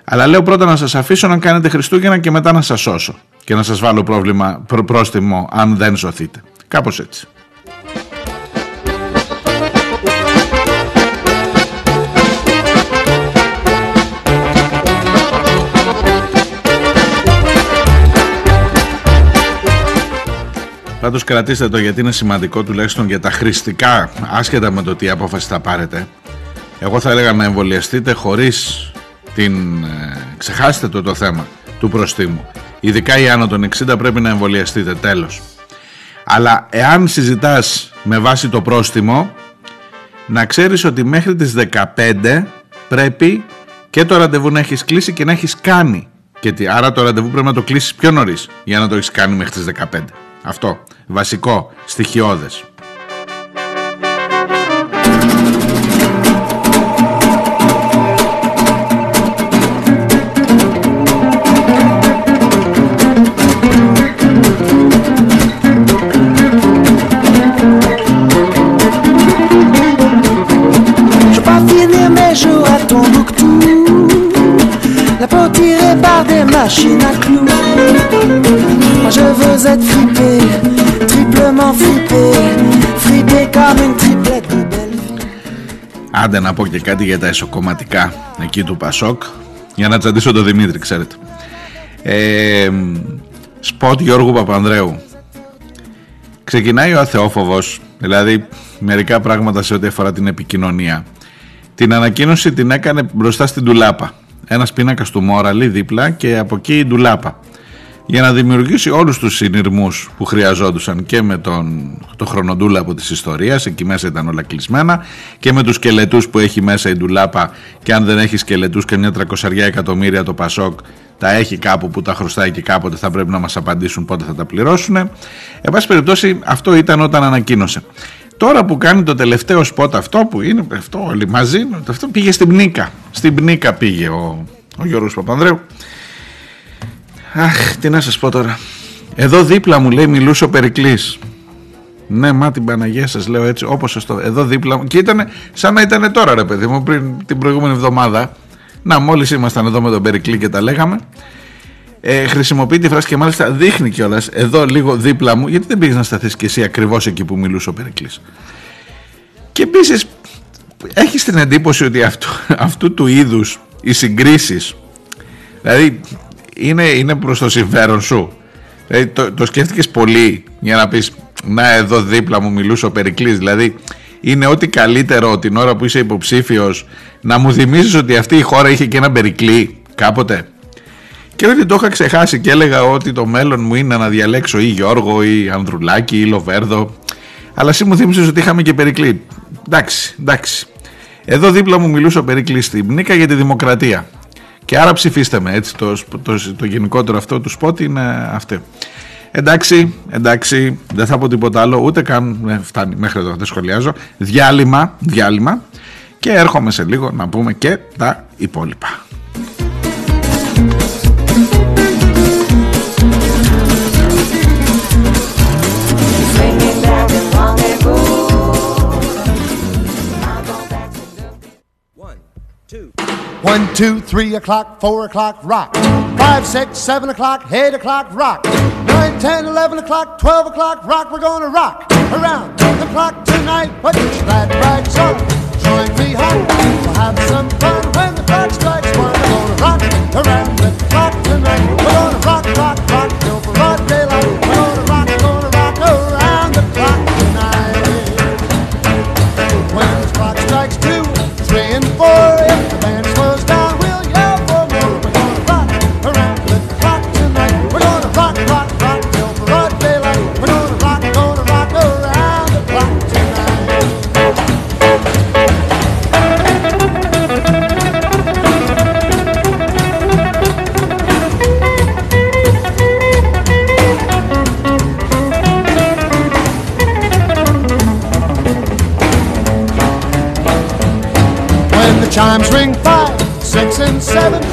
αλλά λέω πρώτα να σας αφήσω να κάνετε Χριστούγεννα και μετά να σας σώσω και να σας βάλω πρόβλημα, πρόστιμο αν δεν σωθείτε. Κάπως έτσι. Πάντως κρατήστε το γιατί είναι σημαντικό τουλάχιστον για τα χρηστικά άσχετα με το τι απόφαση θα πάρετε. Εγώ θα έλεγα να εμβολιαστείτε χωρίς την... Ε, ξεχάσετε το το θέμα του προστίμου. Ειδικά οι άνω των 60 πρέπει να εμβολιαστείτε τέλος. Αλλά εάν συζητάς με βάση το πρόστιμο να ξέρεις ότι μέχρι τις 15 πρέπει και το ραντεβού να έχεις κλείσει και να έχεις κάνει. Και άρα το ραντεβού πρέπει να το κλείσεις πιο νωρίς για να το έχεις κάνει μέχρι τις 15. Αυτό. Βασικό, στοιχειώδες. Του παθήνε με ζωά των Δουκτού. Πω Άντε να πω και κάτι για τα εσωκομματικά εκεί του Πασόκ για να τσαντήσω τον Δημήτρη, ξέρετε. Ε, σποτ Γιώργου Παπανδρέου. Ξεκινάει ο αθεόφοβος, δηλαδή μερικά πράγματα σε ό,τι αφορά την επικοινωνία. Την ανακοίνωση την έκανε μπροστά στην Ντουλάπα. Ένας πίνακας του Μόραλι δίπλα και από εκεί η Ντουλάπα για να δημιουργήσει όλους τους συνειρμούς που χρειαζόντουσαν και με τον το χρονοτούλα από της ιστορίας, εκεί μέσα ήταν όλα κλεισμένα και με τους σκελετούς που έχει μέσα η ντουλάπα και αν δεν έχει σκελετούς και μια τρακοσαριά εκατομμύρια το Πασόκ τα έχει κάπου που τα χρωστάει και κάποτε θα πρέπει να μας απαντήσουν πότε θα τα πληρώσουν. Εν πάση περιπτώσει αυτό ήταν όταν ανακοίνωσε. Τώρα που κάνει το τελευταίο σπότ αυτό που είναι αυτό όλοι μαζί, αυτό πήγε στην Πνίκα. Στην Πνίκα πήγε ο, ο Γιώργος Παπανδρέου Αχ, τι να σας πω τώρα. Εδώ δίπλα μου λέει μιλούσε ο Περικλής. Ναι, μα την Παναγία σας λέω έτσι, όπως σας το... Εδώ δίπλα μου. Και ήταν σαν να ήταν τώρα ρε παιδί μου, πριν την προηγούμενη εβδομάδα. Να, μόλις ήμασταν εδώ με τον Περικλή και τα λέγαμε. Ε, χρησιμοποιεί τη φράση και μάλιστα δείχνει κιόλας εδώ λίγο δίπλα μου, γιατί δεν πήγες να σταθείς και εσύ ακριβώς εκεί που μιλούσε ο Περικλής. Και επίσης, έχεις την εντύπωση ότι αυτού, αυτού του είδους οι συγκρίσεις, δηλαδή είναι, είναι προς το συμφέρον σου. Δηλαδή, το, το σκέφτηκες πολύ για να πεις να εδώ δίπλα μου μιλούσε ο Περικλής. Δηλαδή είναι ό,τι καλύτερο την ώρα που είσαι υποψήφιος να μου θυμίσεις ότι αυτή η χώρα είχε και ένα Περικλή κάποτε. Και ότι το είχα ξεχάσει και έλεγα ότι το μέλλον μου είναι να διαλέξω ή Γιώργο ή Ανδρουλάκη ή Λοβέρδο. Αλλά εσύ μου θύμισες ότι είχαμε και Περικλή. Εντάξει, εντάξει. Εδώ δίπλα μου μιλούσε ο Περικλής στην Νίκα για τη δημοκρατία. Και άρα ψηφίστε με, έτσι, το, το, το γενικότερο αυτό του σπότ είναι αυτό. Εντάξει, εντάξει, δεν θα πω τίποτα άλλο, ούτε καν, ε, φτάνει μέχρι εδώ, δεν σχολιάζω. Διάλειμμα, διάλειμμα και έρχομαι σε λίγο να πούμε και τα υπόλοιπα.
One, two, three o'clock, four o'clock, rock. Five, six, seven o'clock, eight o'clock, rock. Nine, ten, eleven o'clock, twelve o'clock, rock. We're gonna rock around the clock tonight. Put your that rags on, join me home. We'll have some fun when the clock strikes one. We're gonna rock around the clock tonight. We're gonna rock, rock, rock till broad daylight. We're gonna rock, gonna rock around the clock tonight. When the clock strikes two, three, and four. chimes ring five, six, and seven.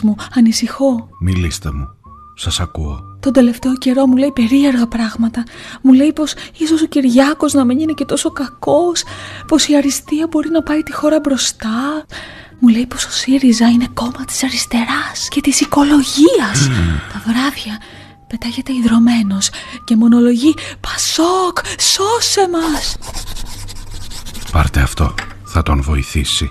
μου, ανησυχώ.
Μιλήστε μου, σας ακούω.
Τον τελευταίο καιρό μου λέει περίεργα πράγματα. Μου λέει πως ίσως ο Κυριάκος να μην είναι και τόσο κακός, πως η αριστεία μπορεί να πάει τη χώρα μπροστά. Μου λέει πως ο ΣΥΡΙΖΑ είναι κόμμα της αριστεράς και της οικολογίας. Τα βράδια πετάγεται ιδρωμένος και μονολογεί «Πασόκ, σώσε μας!»
Πάρτε αυτό, θα τον βοηθήσει.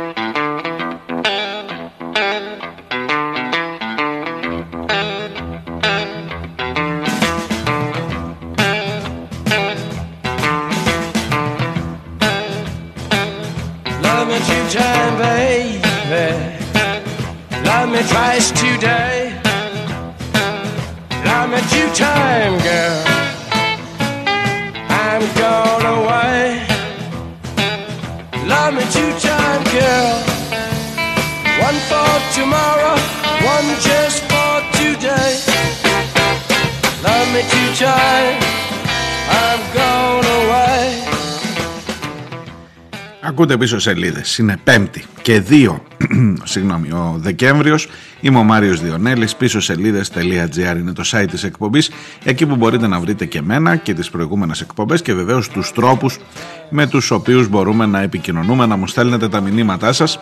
me twice today. Love me two time, girl. I'm gone away. Love me two time, girl. One for tomorrow, one just for today. Love me two time. I'm gone away.
Ακούτε πίσω σελίδε. Είναι Πέμπτη και 2, *clears throat* συγγνώμη, ο Δεκέμβριος. Είμαι ο Μάριος Διονέλης. Πίσω σελίδε.gr είναι το site της εκπομπής. Εκεί που μπορείτε να βρείτε και μένα και τις προηγούμενες εκπομπές και βεβαίως τους τρόπους με τους οποίους μπορούμε να επικοινωνούμε, να μου στέλνετε τα μηνύματά σας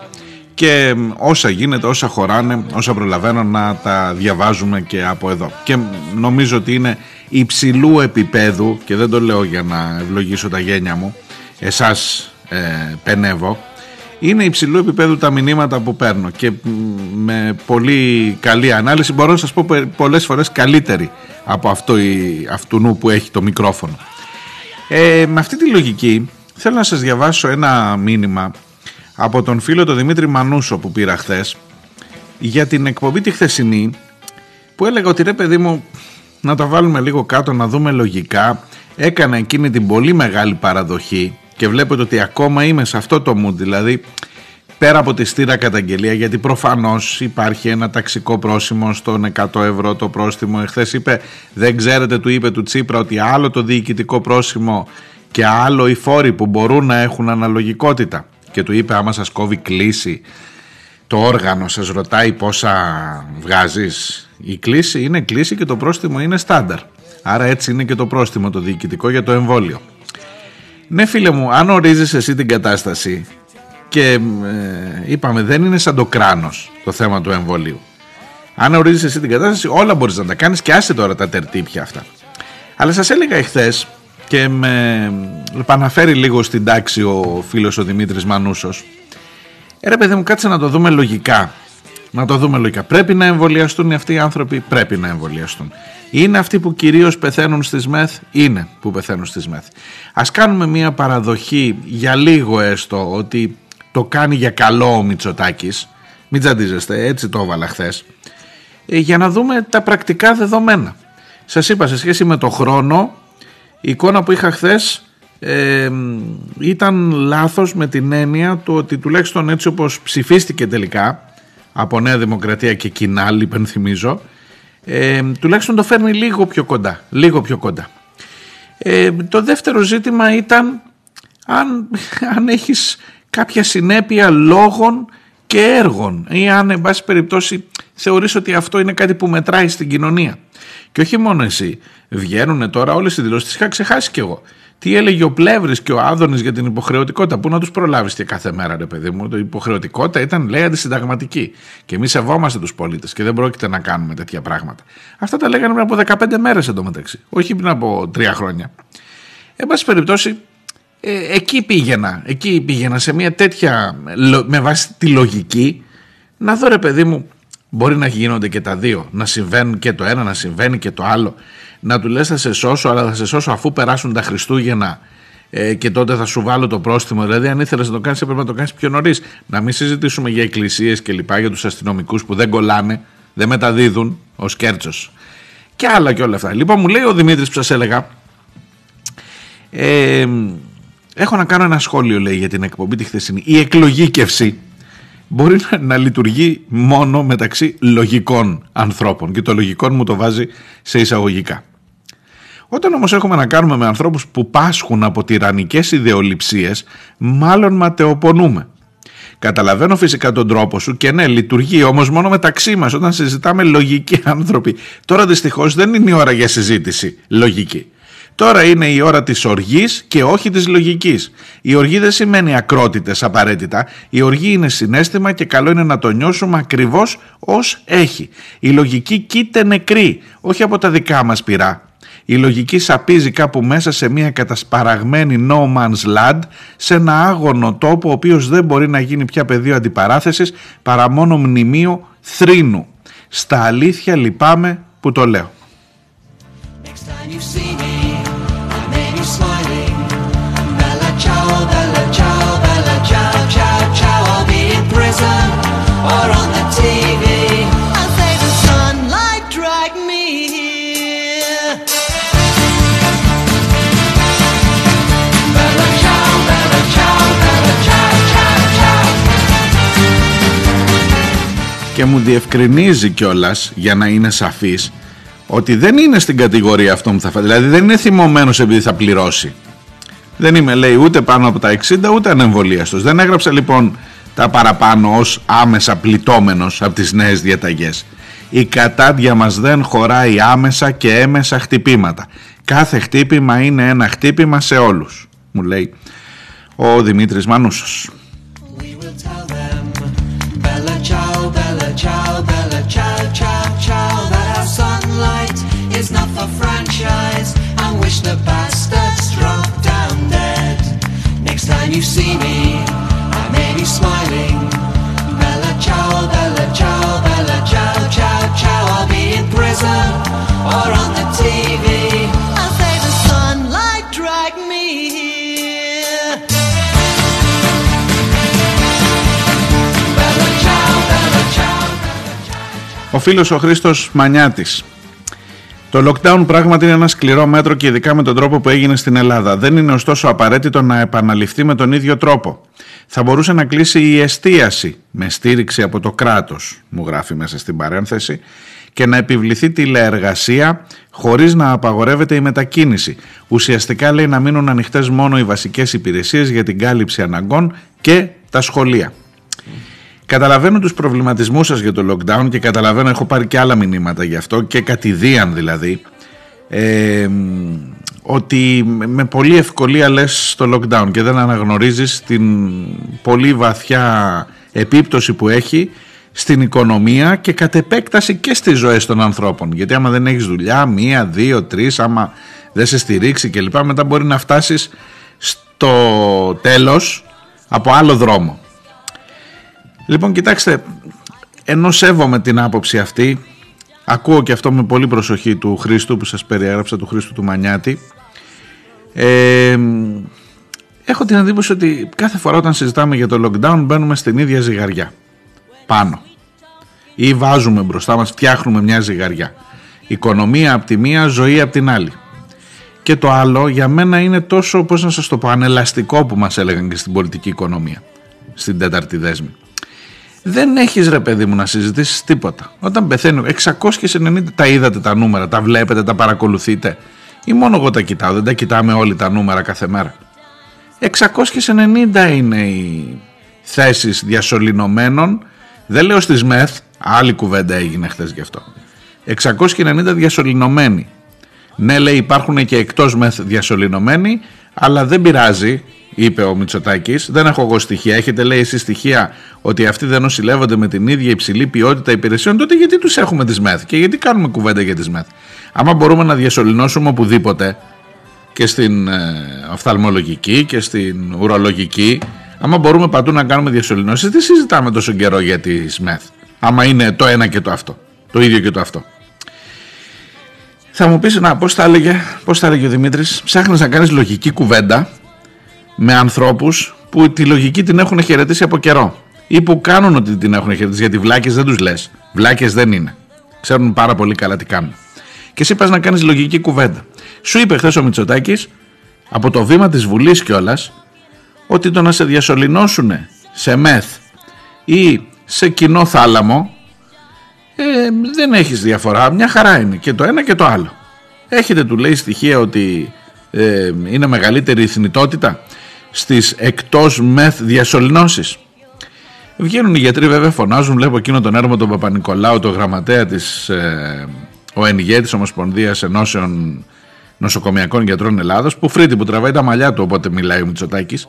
και όσα γίνεται, όσα χωράνε, όσα προλαβαίνω να τα διαβάζουμε και από εδώ. Και νομίζω ότι είναι υψηλού επίπεδου και δεν το λέω για να ευλογήσω τα γένια μου, εσάς ε, πενεύω, είναι υψηλού επίπεδου τα μηνύματα που παίρνω και μ, με πολύ καλή ανάλυση μπορώ να σας πω πε- πολλές φορές καλύτερη από αυτό η, αυτού νου που έχει το μικρόφωνο. Ε, με αυτή τη λογική θέλω να σας διαβάσω ένα μήνυμα από τον φίλο τον Δημήτρη Μανούσο που πήρα χθες για την εκπομπή τη χθεσινή που έλεγα ότι ρε παιδί μου να τα βάλουμε λίγο κάτω να δούμε λογικά έκανα εκείνη την πολύ μεγάλη παραδοχή και βλέπετε ότι ακόμα είμαι σε αυτό το mood δηλαδή πέρα από τη στήρα καταγγελία γιατί προφανώς υπάρχει ένα ταξικό πρόσημο στον 100 ευρώ το πρόστιμο. Εχθές είπε δεν ξέρετε του είπε του Τσίπρα ότι άλλο το διοικητικό πρόσημο και άλλο οι φόροι που μπορούν να έχουν αναλογικότητα. Και του είπε άμα σας κόβει κλίση το όργανο σας ρωτάει πόσα βγάζεις η κλίση είναι κλίση και το πρόστιμο είναι στάνταρ. Άρα έτσι είναι και το πρόστιμο το διοικητικό για το εμβόλιο ναι φίλε μου αν ορίζεις εσύ την κατάσταση και ε, είπαμε δεν είναι σαν το κράνος το θέμα του εμβολίου. Αν ορίζεις εσύ την κατάσταση όλα μπορείς να τα κάνεις και άσε τώρα τα τερτύπια αυτά. Αλλά σας έλεγα εχθές και με επαναφέρει λίγο στην τάξη ο φίλος ο Δημήτρης Μανούσος. Ε, ρε παιδί μου κάτσε να το δούμε λογικά να το δούμε λογικά. Πρέπει να εμβολιαστούν αυτοί οι άνθρωποι, πρέπει να εμβολιαστούν. Είναι αυτοί που κυρίως πεθαίνουν στις ΜΕΘ, είναι που πεθαίνουν στις ΜΕΘ. Ας κάνουμε μια παραδοχή για λίγο έστω ότι το κάνει για καλό ο Μητσοτάκης. Μην τζαντίζεστε, έτσι το έβαλα χθες. Για να δούμε τα πρακτικά δεδομένα. Σας είπα σε σχέση με το χρόνο, η εικόνα που είχα χθες ε, ήταν λάθος με την έννοια του ότι τουλάχιστον έτσι όπως ψηφίστηκε τελικά από Νέα Δημοκρατία και Κινάλ, υπενθυμίζω, ε, τουλάχιστον το φέρνει λίγο πιο κοντά. Λίγο πιο κοντά. Ε, το δεύτερο ζήτημα ήταν αν, *laughs* αν έχεις κάποια συνέπεια λόγων και έργων ή αν εν πάση περιπτώσει θεωρείς ότι αυτό είναι κάτι που μετράει στην κοινωνία. Και όχι μόνο εσύ. Βγαίνουν τώρα όλες οι δηλώσεις, τις είχα ξεχάσει κι εγώ. Τι έλεγε ο Πλεύρης και ο Άδωνης για την υποχρεωτικότητα; Πού να τους προλάβεις και κάθε μέρα, ρε παιδί μου; Η υποχρεωτικότητα ήταν, λέει, αντισυνταγματική. Και εμείς σεβόμαστε τους πολίτες και δεν πρόκειται να κάνουμε τέτοια πράγματα. Αυτά τα λέγανε πριν από 15 μέρες εντωμεταξύ. Όχι πριν από τρία χρόνια. Εν πάση περιπτώσει, ε, εκεί πήγαινα. Εκεί πήγαινα σε μια τέτοια. με βάση τη λογική να δω, ρε παιδί μου, μπορεί να γίνονται και τα δύο. Να συμβαίνουν και το ένα, να συμβαίνει και το άλλο να του λες θα σε σώσω αλλά θα σε σώσω αφού περάσουν τα Χριστούγεννα ε, και τότε θα σου βάλω το πρόστιμο. Δηλαδή αν ήθελες να το κάνεις έπρεπε να το κάνεις πιο νωρίς. να μην συζητήσουμε για εκκλησίες και λοιπά για τους αστυνομικούς που δεν κολλάνε δεν μεταδίδουν ο Κέρτσος. Και άλλα και όλα αυτά. Λοιπόν μου λέει ο Δημήτρης που σας έλεγα ε, έχω να κάνω ένα σχόλιο λέει για την εκπομπή τη χθεσινή. Η εκλογήκευση μπορεί να, να λειτουργεί μόνο μεταξύ λογικών ανθρώπων. Και το λογικών μου το βάζει σε εισαγωγικά. Όταν όμως έχουμε να κάνουμε με ανθρώπους που πάσχουν από τυραννικές ιδεολειψίες, μάλλον ματαιοπονούμε. Καταλαβαίνω φυσικά τον τρόπο σου και ναι, λειτουργεί όμως μόνο μεταξύ μας όταν συζητάμε λογικοί άνθρωποι. Τώρα δυστυχώς δεν είναι η ώρα για συζήτηση λογική. Τώρα είναι η ώρα της οργής και όχι της λογικής. Η οργή δεν σημαίνει ακρότητες απαραίτητα. Η οργή είναι συνέστημα και καλό είναι να το νιώσουμε ακριβώς ως έχει. Η λογική κοίται νεκρή, όχι από τα δικά μας πειρά. Η λογική σαπίζει κάπου μέσα σε μια κατασπαραγμένη no man's land, σε ένα άγωνο τόπο ο οποίος δεν μπορεί να γίνει πια πεδίο αντιπαράθεσης παρά μόνο μνημείο θρήνου. Στα αλήθεια λυπάμαι που το λέω.
Next time
και μου διευκρινίζει κιόλας για να είναι σαφής ότι δεν είναι στην κατηγορία αυτό που θα φάει. Δηλαδή δεν είναι θυμωμένος επειδή θα πληρώσει. Δεν είμαι λέει ούτε πάνω από τα 60 ούτε ανεμβολίαστος. Δεν έγραψε λοιπόν τα παραπάνω ως άμεσα πληττόμενος από τις νέες διαταγές. Η κατάντια μας δεν χωράει άμεσα και έμεσα χτυπήματα. Κάθε χτύπημα είναι ένα χτύπημα σε όλους, μου λέει ο Δημήτρης Μανούσος.
Ciao, Bella ciao, ciao, ciao, that our sunlight is not for franchise, and wish the bastards drop down dead. Next time you see me, I may be smiling. Bella ciao, Bella ciao, Bella ciao, ciao, ciao, I'll be in prison or on the TV.
Ο φίλος ο Χρήστος Μανιάτης. Το lockdown πράγματι είναι ένα σκληρό μέτρο και ειδικά με τον τρόπο που έγινε στην Ελλάδα. Δεν είναι ωστόσο απαραίτητο να επαναληφθεί με τον ίδιο τρόπο. Θα μπορούσε να κλείσει η εστίαση με στήριξη από το κράτος, μου γράφει μέσα στην παρένθεση, και να επιβληθεί τηλεεργασία χωρίς να απαγορεύεται η μετακίνηση. Ουσιαστικά λέει να μείνουν ανοιχτές μόνο οι βασικές υπηρεσίες για την κάλυψη αναγκών και τα σχολεία. Καταλαβαίνω τους προβληματισμούς σας για το lockdown και καταλαβαίνω, έχω πάρει και άλλα μηνύματα γι' αυτό και κατηδίαν δηλαδή, ε, ότι με πολύ ευκολία λες το lockdown και δεν αναγνωρίζεις την πολύ βαθιά επίπτωση που έχει στην οικονομία και κατ' επέκταση και στις ζωές των ανθρώπων. Γιατί άμα δεν έχεις δουλειά, μία, δύο, τρεις, άμα δεν σε στηρίξει κλπ. Μετά μπορεί να φτάσεις στο τέλος από άλλο δρόμο. Λοιπόν, κοιτάξτε, ενώ σέβομαι την άποψη αυτή, ακούω και αυτό με πολύ προσοχή του Χρήστου που σας περιέγραψα, του Χρήστου του Μανιάτη, ε, έχω την εντύπωση ότι κάθε φορά όταν συζητάμε για το lockdown μπαίνουμε στην ίδια ζυγαριά. Πάνω. Ή βάζουμε μπροστά μας, φτιάχνουμε μια ζυγαριά. Οικονομία από τη μία, ζωή από την άλλη. Και το άλλο για μένα είναι τόσο, πώς να σας το πω, ανελαστικό που μας έλεγαν και στην πολιτική οικονομία. Στην τέταρτη δέσμη. Δεν έχεις ρε παιδί μου να συζητήσεις τίποτα. Όταν πεθαίνει 690 τα είδατε τα νούμερα, τα βλέπετε, τα παρακολουθείτε; Ή μόνο εγώ τα κοιτάω, δεν τα κοιτάμε όλοι τα νούμερα κάθε μέρα; 690 είναι οι θέσεις διασωληνωμένων. Δεν λέω στις ΜΕΘ, άλλη κουβέντα έγινε χθες γι' αυτό. 690 διασωληνωμένοι. Ναι, λέει υπάρχουν και εκτός ΜΕΘ διασωληνωμένοι, αλλά δεν πειράζει, είπε ο Μητσοτάκης. Δεν έχω εγώ στοιχεία. Έχετε λέει εσείς στοιχεία ότι αυτοί δεν νοσηλεύονται με την ίδια υψηλή ποιότητα υπηρεσιών; Τότε γιατί τους έχουμε τις ΜΕΘ; Και γιατί κάνουμε κουβέντα για τις ΜΕΘ; Άμα μπορούμε να διασωληνώσουμε οπουδήποτε και στην ε, οφθαλμολογική και στην ουρολογική, άμα μπορούμε παντού να κάνουμε διασωληνώσεις, τι συζητάμε τόσο καιρό για τις ΜΕΘ. Άμα είναι το ένα και το αυτό. Το ίδιο και το αυτό. Θα μου πεις, να, πώς θα έλεγε, πώς θα έλεγε ο Δημήτρης, ψάχνεις να κάνεις λογική κουβέντα με ανθρώπους που τη λογική την έχουν χαιρετήσει από καιρό ή που κάνουν ότι την έχουν χαιρετήσει γιατί βλάκες δεν τους λες, βλάκες δεν είναι. Ξέρουν πάρα πολύ καλά τι κάνουν. Και εσύ πας να κάνεις λογική κουβέντα. Σου είπε χθες ο Μητσοτάκης από το βήμα της Βουλής κιόλας ότι το να σε διασωληνώσουν σε μεθ ή σε κοινό θάλαμο ε, δεν έχεις διαφορά, μια χαρά είναι και το ένα και το άλλο. Έχετε του λέει στοιχεία ότι ε, είναι μεγαλύτερη η θνητότητα; Στις εκτός μεθ διασωληνώσεις. Βγαίνουν οι γιατροί βέβαια φωνάζουν, βλέπω εκείνο τον έρμο τον Παπα-Νικολάου, το γραμματέα της ε, ΟΕΝΓΕ της Ομοσπονδίας Ενώσεων Νοσοκομιακών Γιατρών Ελλάδος που φρύτει που τραβάει τα μαλλιά του όποτε μιλάει ο Μητσοτάκης.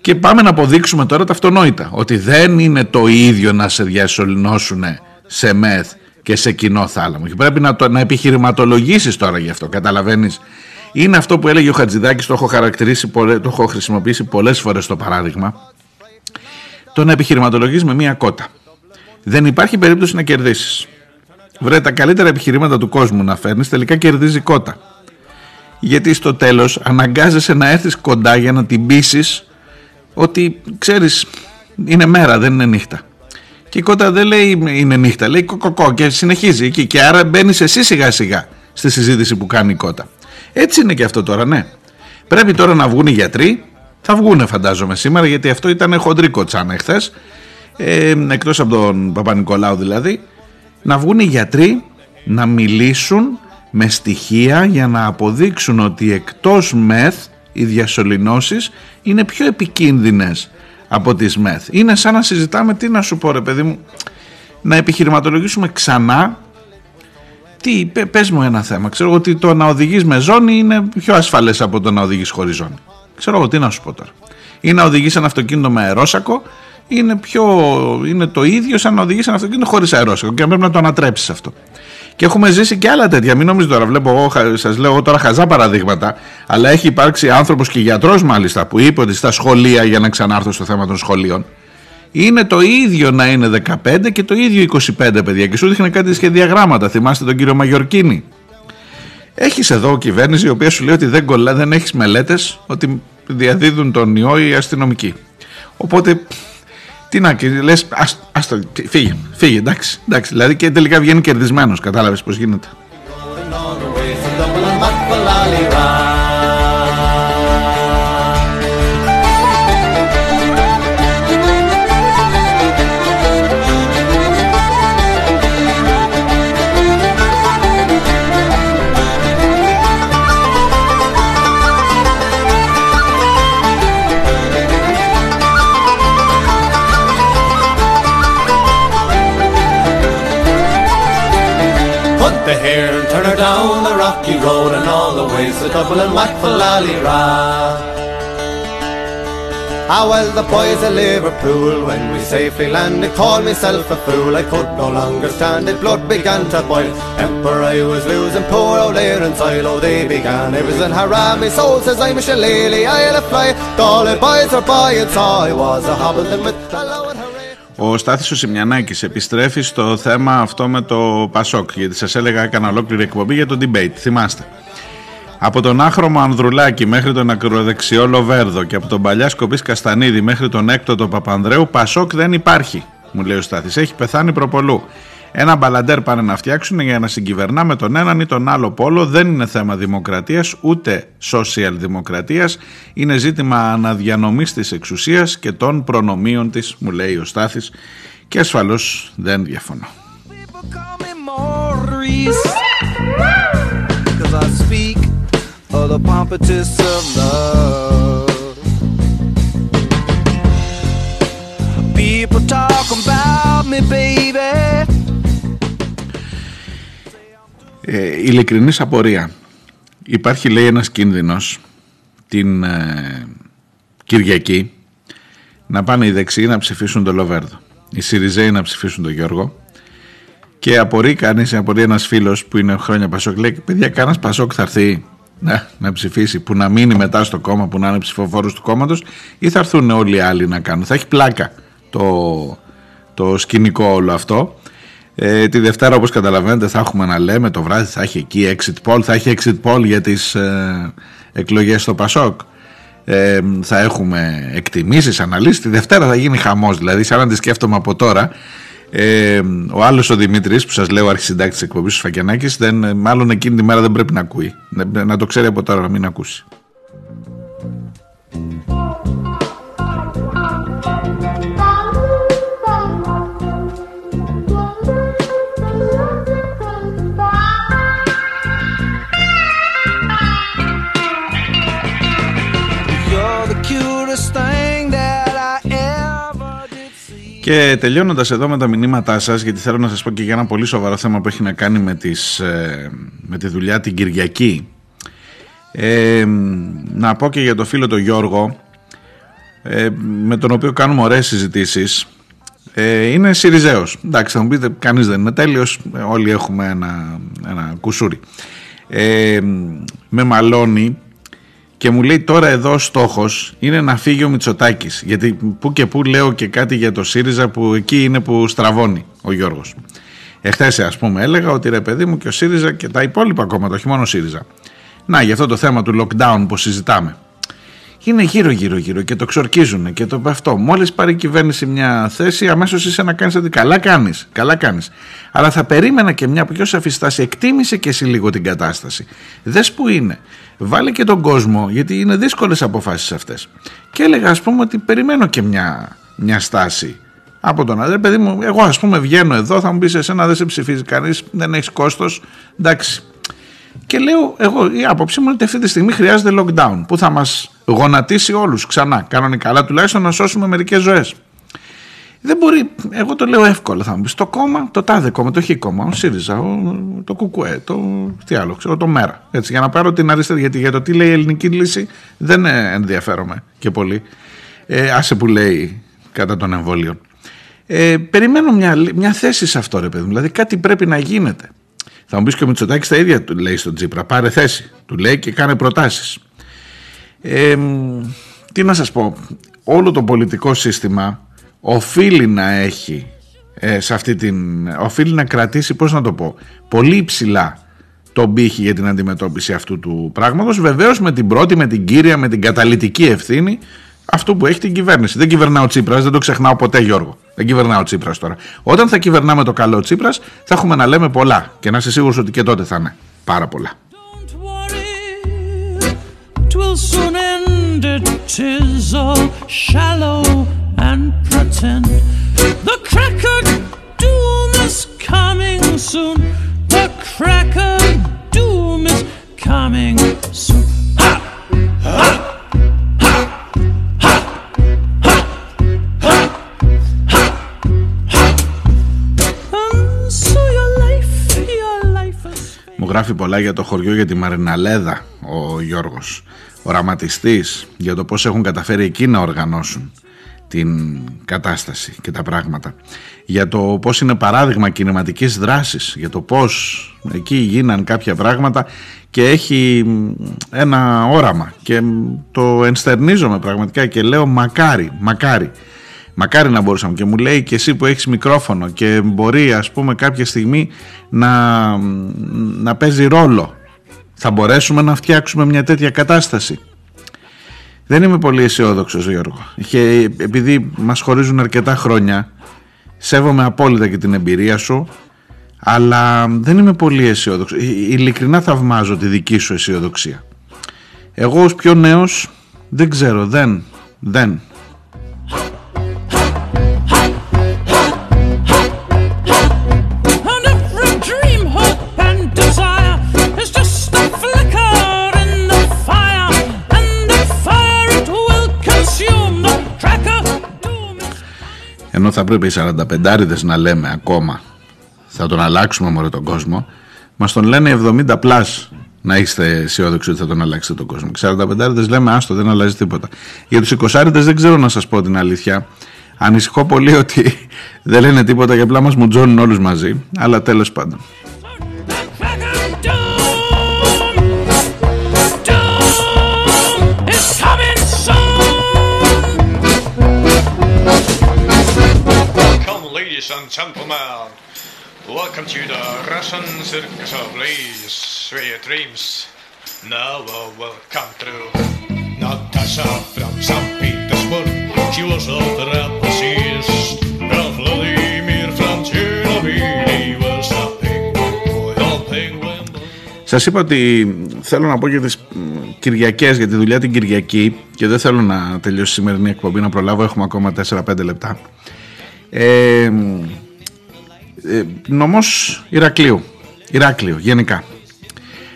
Και πάμε να αποδείξουμε τώρα τα αυτονόητα ότι δεν είναι το ίδιο να σε διασωληνώσουν σε μεθ και σε κοινό θάλαμο. Και πρέπει να, το, να επιχειρηματολογήσεις τώρα γι' αυτό καταλαβαίνεις; Είναι αυτό που έλεγε ο Χατζηδάκης το έχω, χαρακτηρίσει, το έχω χρησιμοποιήσει πολλές φορές το παράδειγμα το να επιχειρηματολογείς με μία κότα δεν υπάρχει περίπτωση να κερδίσεις Βρε τα καλύτερα επιχειρήματα του κόσμου να φέρνεις, τελικά κερδίζει κότα. Γιατί στο τέλος αναγκάζεσαι να έρθεις κοντά για να την πείσεις ότι ξέρεις είναι μέρα δεν είναι νύχτα. Και η κότα δεν λέει είναι νύχτα, λέει κοκοκό και συνεχίζει εκεί και άρα μπαίνεις εσύ σιγά σιγά στη συζήτηση που κάνει η κότα. Έτσι είναι και αυτό τώρα, ναι. Πρέπει τώρα να βγουν οι γιατροί, θα βγουν φαντάζομαι σήμερα γιατί αυτό ήταν χοντρή κοτσάνα εχθές. Ε, εκτός από τον Παπα-Νικολάου δηλαδή να βγουν οι γιατροί να μιλήσουν με στοιχεία για να αποδείξουν ότι εκτός μεθ οι διασωληνώσεις είναι πιο επικίνδυνες από τις μεθ. Είναι σαν να συζητάμε τι να σου πω ρε παιδί μου να επιχειρηματολογήσουμε ξανά τι, πες μου ένα θέμα. Ξέρω ότι το να οδηγείς με ζώνη είναι πιο ασφαλές από το να οδηγείς χωρίς ζώνη. Ξέρω εγώ τι να σου πω τώρα. Ή να οδηγείς ένα αυτοκίνητο με αερόσακο είναι, πιο, είναι το ίδιο σαν να οδηγήσει ένα αυτοκίνητο χωρίς αερόσακο και πρέπει να το ανατρέψεις αυτό. Και έχουμε ζήσει και άλλα τέτοια. Μην νομίζετε τώρα, βλέπω εγώ, σας λέω τώρα χαζά παραδείγματα, αλλά έχει υπάρξει άνθρωπος και γιατρός μάλιστα που είπε ότι στα σχολεία, για να ξανάρθω στο θέμα των σχολείων, είναι το ίδιο να είναι 15 και το ίδιο 25 παιδιά. Και σου δείχνει κάτι σχεδιαγράμματα. Θυμάστε τον κύριο Μαγιορκίνη; Έχεις εδώ κυβέρνηση η οποία σου λέει ότι δεν κολλά, δεν έχεις μελέτες, ότι διαδίδουν τον ιό οι αστυνομικοί. Οπότε τι να λες, άστο, φύγε, φύγε, εντάξει, εντάξει. Δηλαδή και τελικά βγαίνει κερδισμένος, κατάλαβες πώς γίνεται.
the ways to Dublin, whack for Lally-Ra. Ah, well, the boys of Liverpool, when we safely landed, called myself a fool. I could no longer stand it, blood began to boil. Emperor, I was losing poor old air and soil, oh, they began. It was in haram, my soul says I'm a shillelagh, I'll fly. The all the boys are by and saw I was a hobbleton with hello and hooray. Ο Στάθης ο Σιμιανάκης επιστρέφει στο θέμα αυτό με το Πασόκ γιατί σας έλεγα έκανα ολόκληρη εκπομπή για το debate, θυμάστε. Από τον άχρωμο Ανδρουλάκη μέχρι τον ακροδεξιό Λοβέρδο και από τον παλιά Σκοπής Καστανίδη μέχρι τον έκτοτο Παπανδρέου Πασόκ δεν υπάρχει, μου λέει ο Στάθης, έχει πεθάνει προπολού. Ένα μπαλαντέρ πάνε να φτιάξουν για να συγκυβερνά με τον έναν ή τον άλλο πόλο. Δεν είναι θέμα δημοκρατίας ούτε social δημοκρατίας. Είναι ζήτημα αναδιανομής της εξουσίας και των προνομίων της, μου λέει ο Στάθης. Και ασφαλώς δεν διαφωνώ. People talk about me, baby. Ε, ειλικρινής απορία. Υπάρχει λέει ένας κίνδυνος την ε, Κυριακή να πάνε οι δεξιοί να ψηφίσουν τον Λοβέρδο. Οι Σιριζέοι να ψηφίσουν τον Γιώργο. Και απορεί κανείς, απορεί ένας φίλος που είναι χρόνια Πασόκ, λέει: Παιδιά, κανένας Πασόκ θα έρθει να, να ψηφίσει, που να μείνει μετά στο κόμμα, που να είναι ψηφοφόρος του κόμματος, ή θα έρθουν όλοι οι άλλοι να κάνουν. Θα έχει πλάκα το, το σκηνικό όλο αυτό. Ε, τη Δευτέρα όπως καταλαβαίνετε θα έχουμε να λέμε το βράδυ θα έχει εκεί exit poll, θα έχει exit poll για τις ε, εκλογές στο Πασόκ. Ε, θα έχουμε εκτιμήσεις, αναλύσεις. Τη Δευτέρα θα γίνει χαμός, δηλαδή σαν να τη σκέφτομαι από τώρα. Ε, ο άλλος ο Δημήτρης που σας λέω αρχισυντάκτης της εκπομπής του Φακιανάκης δεν, μάλλον εκείνη τη μέρα δεν πρέπει να ακούει. Να, να το ξέρει από τώρα να μην ακούσει.
Και τελειώνοντας εδώ με τα μηνύματά σας, γιατί θέλω να σας πω και για ένα πολύ σοβαρό θέμα που έχει να κάνει με, τις, ε, με τη δουλειά την Κυριακή. Ε, να πω και για το φίλο τον Γιώργο, ε, με τον οποίο κάνουμε ωραίες συζητήσεις. Ε, είναι Σιριζέος. Εντάξει, θα μου πείτε, κανείς δεν είναι τέλειος, όλοι έχουμε ένα, ένα κουσούρι. Ε, με μαλώνει και μου λέει τώρα εδώ ο στόχος είναι να φύγει ο Μητσοτάκης γιατί που και που λέω και κάτι για το ΣΥΡΙΖΑ που εκεί είναι που στραβώνει ο Γιώργος Εχθές ας πούμε έλεγα ότι ρε παιδί μου και ο ΣΥΡΙΖΑ και τα υπόλοιπα κόμματα όχι μόνο ο ΣΥΡΙΖΑ να για αυτό το θέμα του lockdown που συζητάμε είναι γύρω γύρω γύρω και το ξορκίζουν και το αυτό. Μόλις πάρει η κυβέρνηση μια θέση, αμέσως είσαι να κάνεις ότι καλά κάνεις. Καλά κάνεις. Αλλά θα περίμενα και μια πιο σαφή στάση. Εκτίμησε και εσύ λίγο την κατάσταση. Δες που είναι. Βάλε και τον κόσμο, γιατί είναι δύσκολες αποφάσεις αυτές. Και έλεγα, ας πούμε, ότι περιμένω και μια, μια στάση από τον αδερφό. Παιδί μου, εγώ ας πούμε βγαίνω εδώ, θα μου πεις εσένα δεν σε ψηφίζει κανείς, δεν έχεις κόστος. Εντάξει, και λέω, εγώ η άποψή μου είναι ότι αυτή τη στιγμή χρειάζεται lockdown που θα μας γονατίσει όλους ξανά. Κανονικά, αλλά τουλάχιστον να σώσουμε μερικές ζωές. Δεν μπορεί, εγώ το λέω εύκολα θα μου πεις. Το κόμμα, το τάδε κόμμα, το χ κόμμα, ο ΣΥΡΙΖΑ, ο, το ΚΚΕ, το τι άλλο, ξέρω, το ΜΕΡΑ. Έτσι, για να πάρω την αριστερή, γιατί για το τι λέει η ελληνική λύση δεν ενδιαφέρομαι και πολύ. Ε, άσε που λέει κατά των εμβολίων. Ε, περιμένω μια, μια θέση σε αυτό, ρε παιδί Δηλαδή κάτι πρέπει να γίνεται. Θα μου πεις και ο Μητσοτάκης τα ίδια του λέει στον Τζίπρα. Πάρε θέση. Του λέει και κάνε προτάσεις. Ε, τι να σας πω, όλο το πολιτικό σύστημα οφείλει να έχει ε, σε αυτή την, οφείλει να κρατήσει, πώς να το πω, πολύ υψηλά τον πύχη για την αντιμετώπιση αυτού του πράγματος, βεβαίως με την πρώτη, με την κύρια, με την καταλητική ευθύνη αυτό που έχει την κυβέρνηση. Δεν κυβερνά ο Τσίπρας, δεν το ξεχνάω ποτέ, Γιώργο. Δεν κυβερνά ο Τσίπρας τώρα. Όταν θα κυβερνάμε το καλό Τσίπρας, θα έχουμε να λέμε πολλά. Και να είσαι σίγουρος ότι και τότε θα είναι πάρα πολλά.
Don't worry, 'twill soon end. It is all shallow The is coming soon!
Μου γράφει πολλά για το χωριό για τη Μαριναλέδα ο Γιώργος. Οραματιστής για το πώς έχουν καταφέρει εκεί να οργανώσουν την κατάσταση και τα πράγματα. Για το πώς είναι παράδειγμα κινηματικής δράσης. Για το πώς εκεί γίναν κάποια πράγματα και έχει ένα όραμα. Και το ενστερνίζομαι πραγματικά και λέω μακάρι, μακάρι. Μακάρι να μπορούσαμε και μου λέει και εσύ που έχεις μικρόφωνο και μπορεί ας πούμε κάποια στιγμή να, να παίζει ρόλο. Θα μπορέσουμε να φτιάξουμε μια τέτοια κατάσταση. Δεν είμαι πολύ αισιόδοξος, Γιώργο. Και επειδή μας χωρίζουν αρκετά χρόνια, σέβομαι απόλυτα και την εμπειρία σου, αλλά δεν είμαι πολύ αισιόδοξος. Ε, Ειλικρινά θαυμάζω τη δική σου αισιοδοξία. Εγώ ως πιο νέος δεν ξέρω, δεν, δεν. Ενώ θα πρέπει οι 45 να λέμε ακόμα θα τον αλλάξουμε μωρέ τον κόσμο, μας τον λένε 70 πλάς να είστε αισιόδοξοι ότι θα τον αλλάξετε τον κόσμο. Και 45 λέμε άστο δεν αλλάζει τίποτα. Για τους 20 δεν ξέρω να σας πω την αλήθεια. Ανησυχώ πολύ ότι *laughs* δεν λένε τίποτα και απλά μας μουτζώνουν όλους μαζί. Αλλά τέλος πάντων.
Ladies and gentlemen. Welcome to the Russian Circus of Please, Sweet Dreams. Now, uh, welcome to Natasha from St. Petersburg. She was a trapezist. And Vladimir from Chernobyl. He was a penguin boy, a penguin boy.
Σας είπα ότι θέλω να πω για τις μ, Κυριακές, για τη δουλειά την Κυριακή και δεν θέλω να τελειώσει η σημερινή εκπομπή, να προλάβω, έχουμε ακόμα 4-5 λεπτά. Ε, μ, ε, νομός Ηρακλείου, Ηράκλειο γενικά.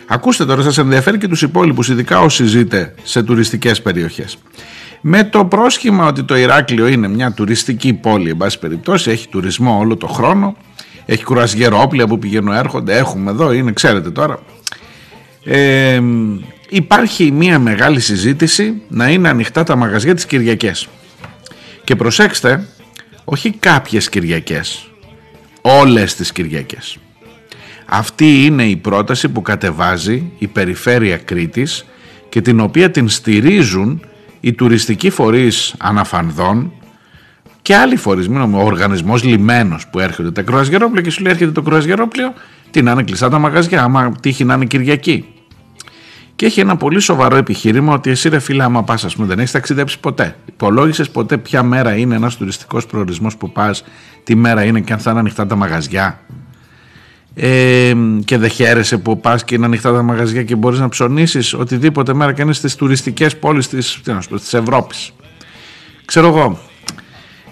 Ακούστε τώρα, σας ενδιαφέρει και τους υπόλοιπους, ειδικά όσοι ζείτε σε τουριστικές περιοχές. με το πρόσχημα ότι το Ηράκλειο είναι μια τουριστική πόλη εν πάση περιπτώσει, έχει τουρισμό όλο το χρόνο έχει κουρασγερόπλια που πηγαίνουν έρχονται έχουμε εδώ είναι ξέρετε τώρα ε, υπάρχει μια μεγάλη συζήτηση να είναι ανοιχτά τα μαγαζιά τις Κυριακές και προσέξτε όχι κάποιες Κυριακές. Όλες τις Κυριακές. Αυτή είναι η πρόταση που κατεβάζει η Περιφέρεια Κρήτης και την οποία την στηρίζουν οι τουριστικοί φορείς αναφανδών και άλλοι φορείς, μην ο οργανισμός λιμένος που έρχονται τα κρουαζιερόπλια και σου λέει έρχεται το κρουαζιερόπλιο, τι να είναι κλειστά τα μαγαζιά, άμα τύχει να είναι Κυριακή. Και έχει ένα πολύ σοβαρό επιχείρημα ότι εσύ ρε φίλε άμα πας ας πούμε δεν έχεις ταξιδέψει ποτέ. Υπολόγισες ποτέ ποια μέρα είναι ένας τουριστικός προορισμός που πας, τι μέρα είναι και αν θα είναι ανοιχτά τα μαγαζιά ε, και δεν χαίρεσαι που πας και είναι ανοιχτά τα μαγαζιά και μπορείς να ψωνίσεις οτιδήποτε μέρα και είναι στις τουριστικές πόλεις της, τι να σου πω, της Ευρώπης. Ξέρω εγώ.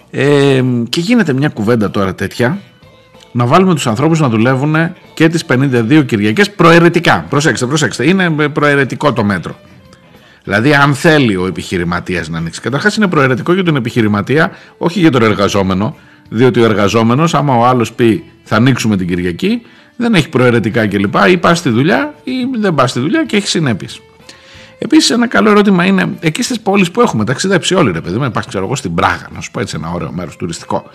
Ε, και γίνεται μια κουβέντα τώρα τέτοια να βάλουμε τους ανθρώπους να δουλεύουν και τις 52 Κυριακές προαιρετικά. Προσέξτε, προσέξτε. Είναι προαιρετικό το μέτρο. Δηλαδή, αν θέλει ο επιχειρηματίας να ανοίξει. Καταρχάς, είναι προαιρετικό για τον επιχειρηματία, όχι για τον εργαζόμενο. Διότι ο εργαζόμενος, άμα ο άλλος πει θα ανοίξουμε την Κυριακή, δεν έχει προαιρετικά κλπ. Ή πας στη δουλειά ή δεν πας στη δουλειά και έχει συνέπειες. Επίσης, ένα καλό ερώτημα είναι εκεί στις πόλεις που έχουμε ταξιδέψει όλοι, ρε παιδί μου, υπάρχει ξέρω εγώ στην Πράγα, να σου πω έτσι ένα ωραίο μέρος τουριστικό.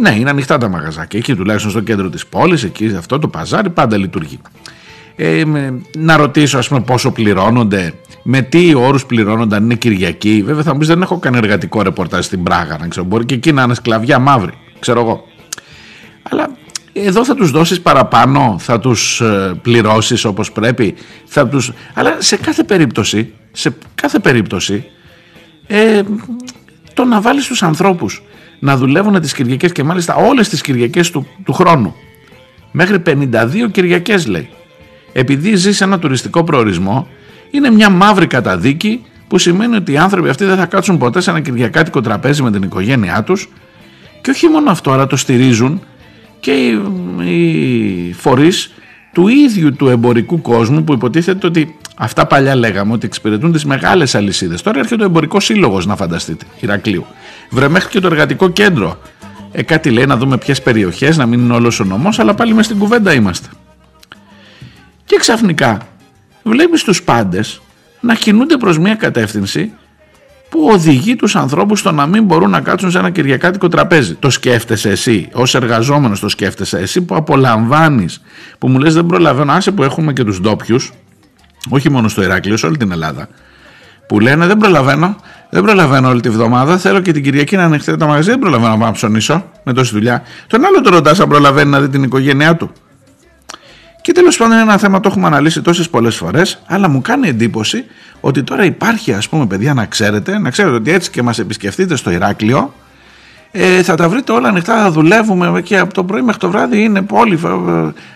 Ναι, είναι ανοιχτά τα μαγαζάκια. Εκεί τουλάχιστον στο κέντρο της πόλης, εκεί αυτό το παζάρι πάντα λειτουργεί. Ε, να ρωτήσω, ας πούμε, πόσο πληρώνονται, με τι όρους πληρώνονται, αν είναι Κυριακή. Βέβαια, θα μου πεις δεν έχω κάνει εργατικό ρεπορτάζ στην Πράγα, να ξέρω. Μπορεί και εκεί να είναι σκλαβιά μαύρη, ξέρω εγώ. Αλλά εδώ θα τους δώσεις παραπάνω, θα τους ε, πληρώσεις όπως πρέπει, θα τους... αλλά σε κάθε περίπτωση, σε κάθε περίπτωση, ε, το να βάλεις τους ανθρώπους να δουλεύουν τις Κυριακές και μάλιστα όλες τις Κυριακές του, του χρόνου, μέχρι 52 Κυριακές λέει, επειδή ζει σε ένα τουριστικό προορισμό, είναι μια μαύρη καταδίκη που σημαίνει ότι οι άνθρωποι αυτοί δεν θα κάτσουν ποτέ σε ένα κυριακάτικο τραπέζι με την οικογένειά τους. Και όχι μόνο αυτό, αλλά το στηρίζουν και οι φορείς του ίδιου του εμπορικού κόσμου που υποτίθεται ότι αυτά παλιά λέγαμε ότι εξυπηρετούν τις μεγάλες αλυσίδες. Τώρα έρχεται ο εμπορικός σύλλογος να φανταστείτε, Ηρακλείου. Βρε μέχρι και το εργατικό κέντρο. Ε, κάτι λέει να δούμε ποιες περιοχές, να μην είναι όλος ο νομός, αλλά πάλι μες στην κουβέντα είμαστε. Και ξαφνικά βλέπεις τους πάντες να κινούνται προς μια κατεύθυνση που οδηγεί τους ανθρώπους στο να μην μπορούν να κάτσουν σε ένα κυριακάτικο τραπέζι. Το σκέφτεσαι εσύ, ως εργαζόμενος το σκέφτεσαι εσύ που απολαμβάνεις, που μου λες δεν προλαβαίνω, άσε που έχουμε και τους ντόπιους, όχι μόνο στο Ηράκλειο, σε όλη την Ελλάδα, που λένε δεν προλαβαίνω, δεν προλαβαίνω όλη τη βδομάδα, θέλω και την Κυριακή να ανοιχτεί το μαγαζί, δεν προλαβαίνω να ψωνίσω με τόση δουλειά. Τον άλλο το ρωτάς αν προλαβαίνει να δει την οικογένειά του. Και τέλος πάντων είναι ένα θέμα το έχουμε αναλύσει τόσες πολλές φορές, αλλά μου κάνει εντύπωση ότι τώρα υπάρχει, ας πούμε, παιδιά, να ξέρετε, να ξέρετε ότι έτσι και μας επισκεφτείτε στο Ηράκλειο, ε, θα τα βρείτε όλα ανοιχτά, θα δουλεύουμε και από το πρωί μέχρι το βράδυ είναι πόλη,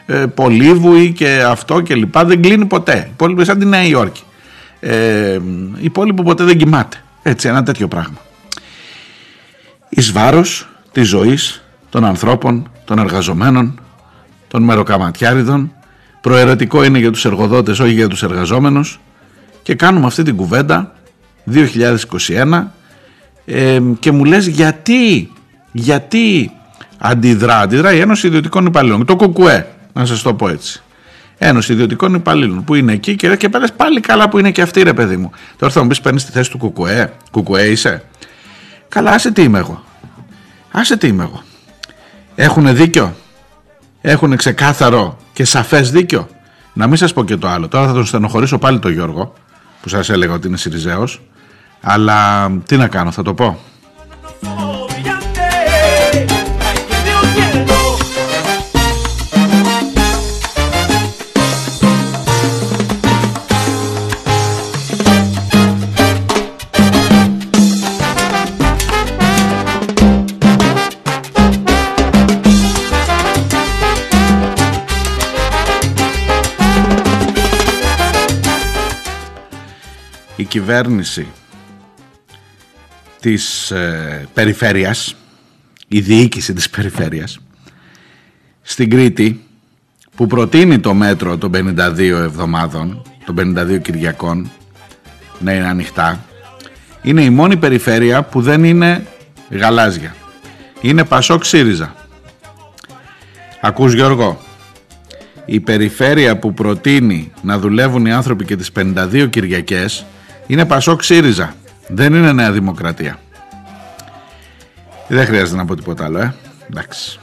ε, ε, πολύβουη και αυτό και λοιπά, δεν κλείνει ποτέ. Η πόλη σαν τη Νέα Υόρκη. Ε, η πόλη που ποτέ δεν κοιμάται. Έτσι, ένα τέτοιο πράγμα. Εις βάρος της ζωής των ανθρώπων, των εργαζομένων, των μεροκαματιάριδων προαιρετικό είναι για τους εργοδότες όχι για τους εργαζόμενους και κάνουμε αυτή την κουβέντα 2021 ε, και μου λες γιατί γιατί αντιδρά αντιδρά η Ένωση Ιδιωτικών Υπαλλήλων το ΚΚΕ να σας το πω έτσι Ένωση Ιδιωτικών Υπαλλήλων που είναι εκεί και, και πέρας πάλι καλά που είναι και αυτή ρε παιδί μου τώρα θα μου πεις παίρνεις τη θέση του ΚΚΕ ΚΚΕ είσαι καλά άσε τι είμαι εγώ. Άσε τι είμαι εγώ. Έχουν δίκιο; Έχουν ξεκάθαρο και σαφές δίκιο. Να μην σας πω και το άλλο. Τώρα θα τον στενοχωρήσω πάλι τον Γιώργο που σας έλεγα ότι είναι Σιριζέος. Αλλά τι να κάνω, θα το πω. κυβέρνηση της ε, περιφέρειας, η διοίκηση της περιφέρειας στην Κρήτη που προτείνει το μέτρο των 52 εβδομάδων, των 52 Κυριακών να είναι ανοιχτά
είναι η μόνη περιφέρεια που δεν είναι γαλάζια. Είναι Πασόκ ΣΥΡΙΖΑ. Ακούς Γιώργο, η περιφέρεια που προτείνει να δουλεύουν οι άνθρωποι και τις 52 Κυριακές είναι Πασόκ ΣΥΡΙΖΑ. Δεν είναι Νέα Δημοκρατία. Δεν χρειάζεται να πω τίποτα άλλο, ε. Εντάξει.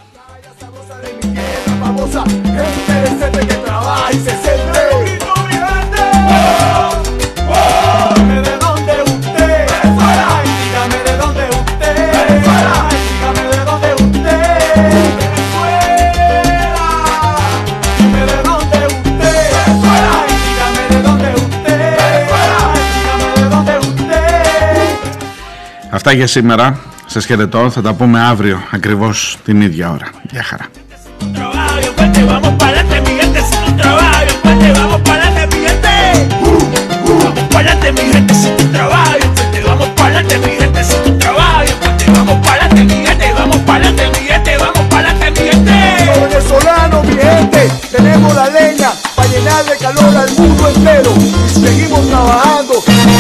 Αυτά για σήμερα. Σας χαιρετώ. Θα τα πούμε αύριο ακριβώς την ίδια ώρα. Γεια χαρά.
Venezolano, mi tenemos la ley calor al mundo entero. y Seguimos trabajando,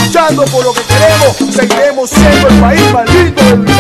luchando por lo que queremos. Seguiremos siendo el país maldito del
mundo.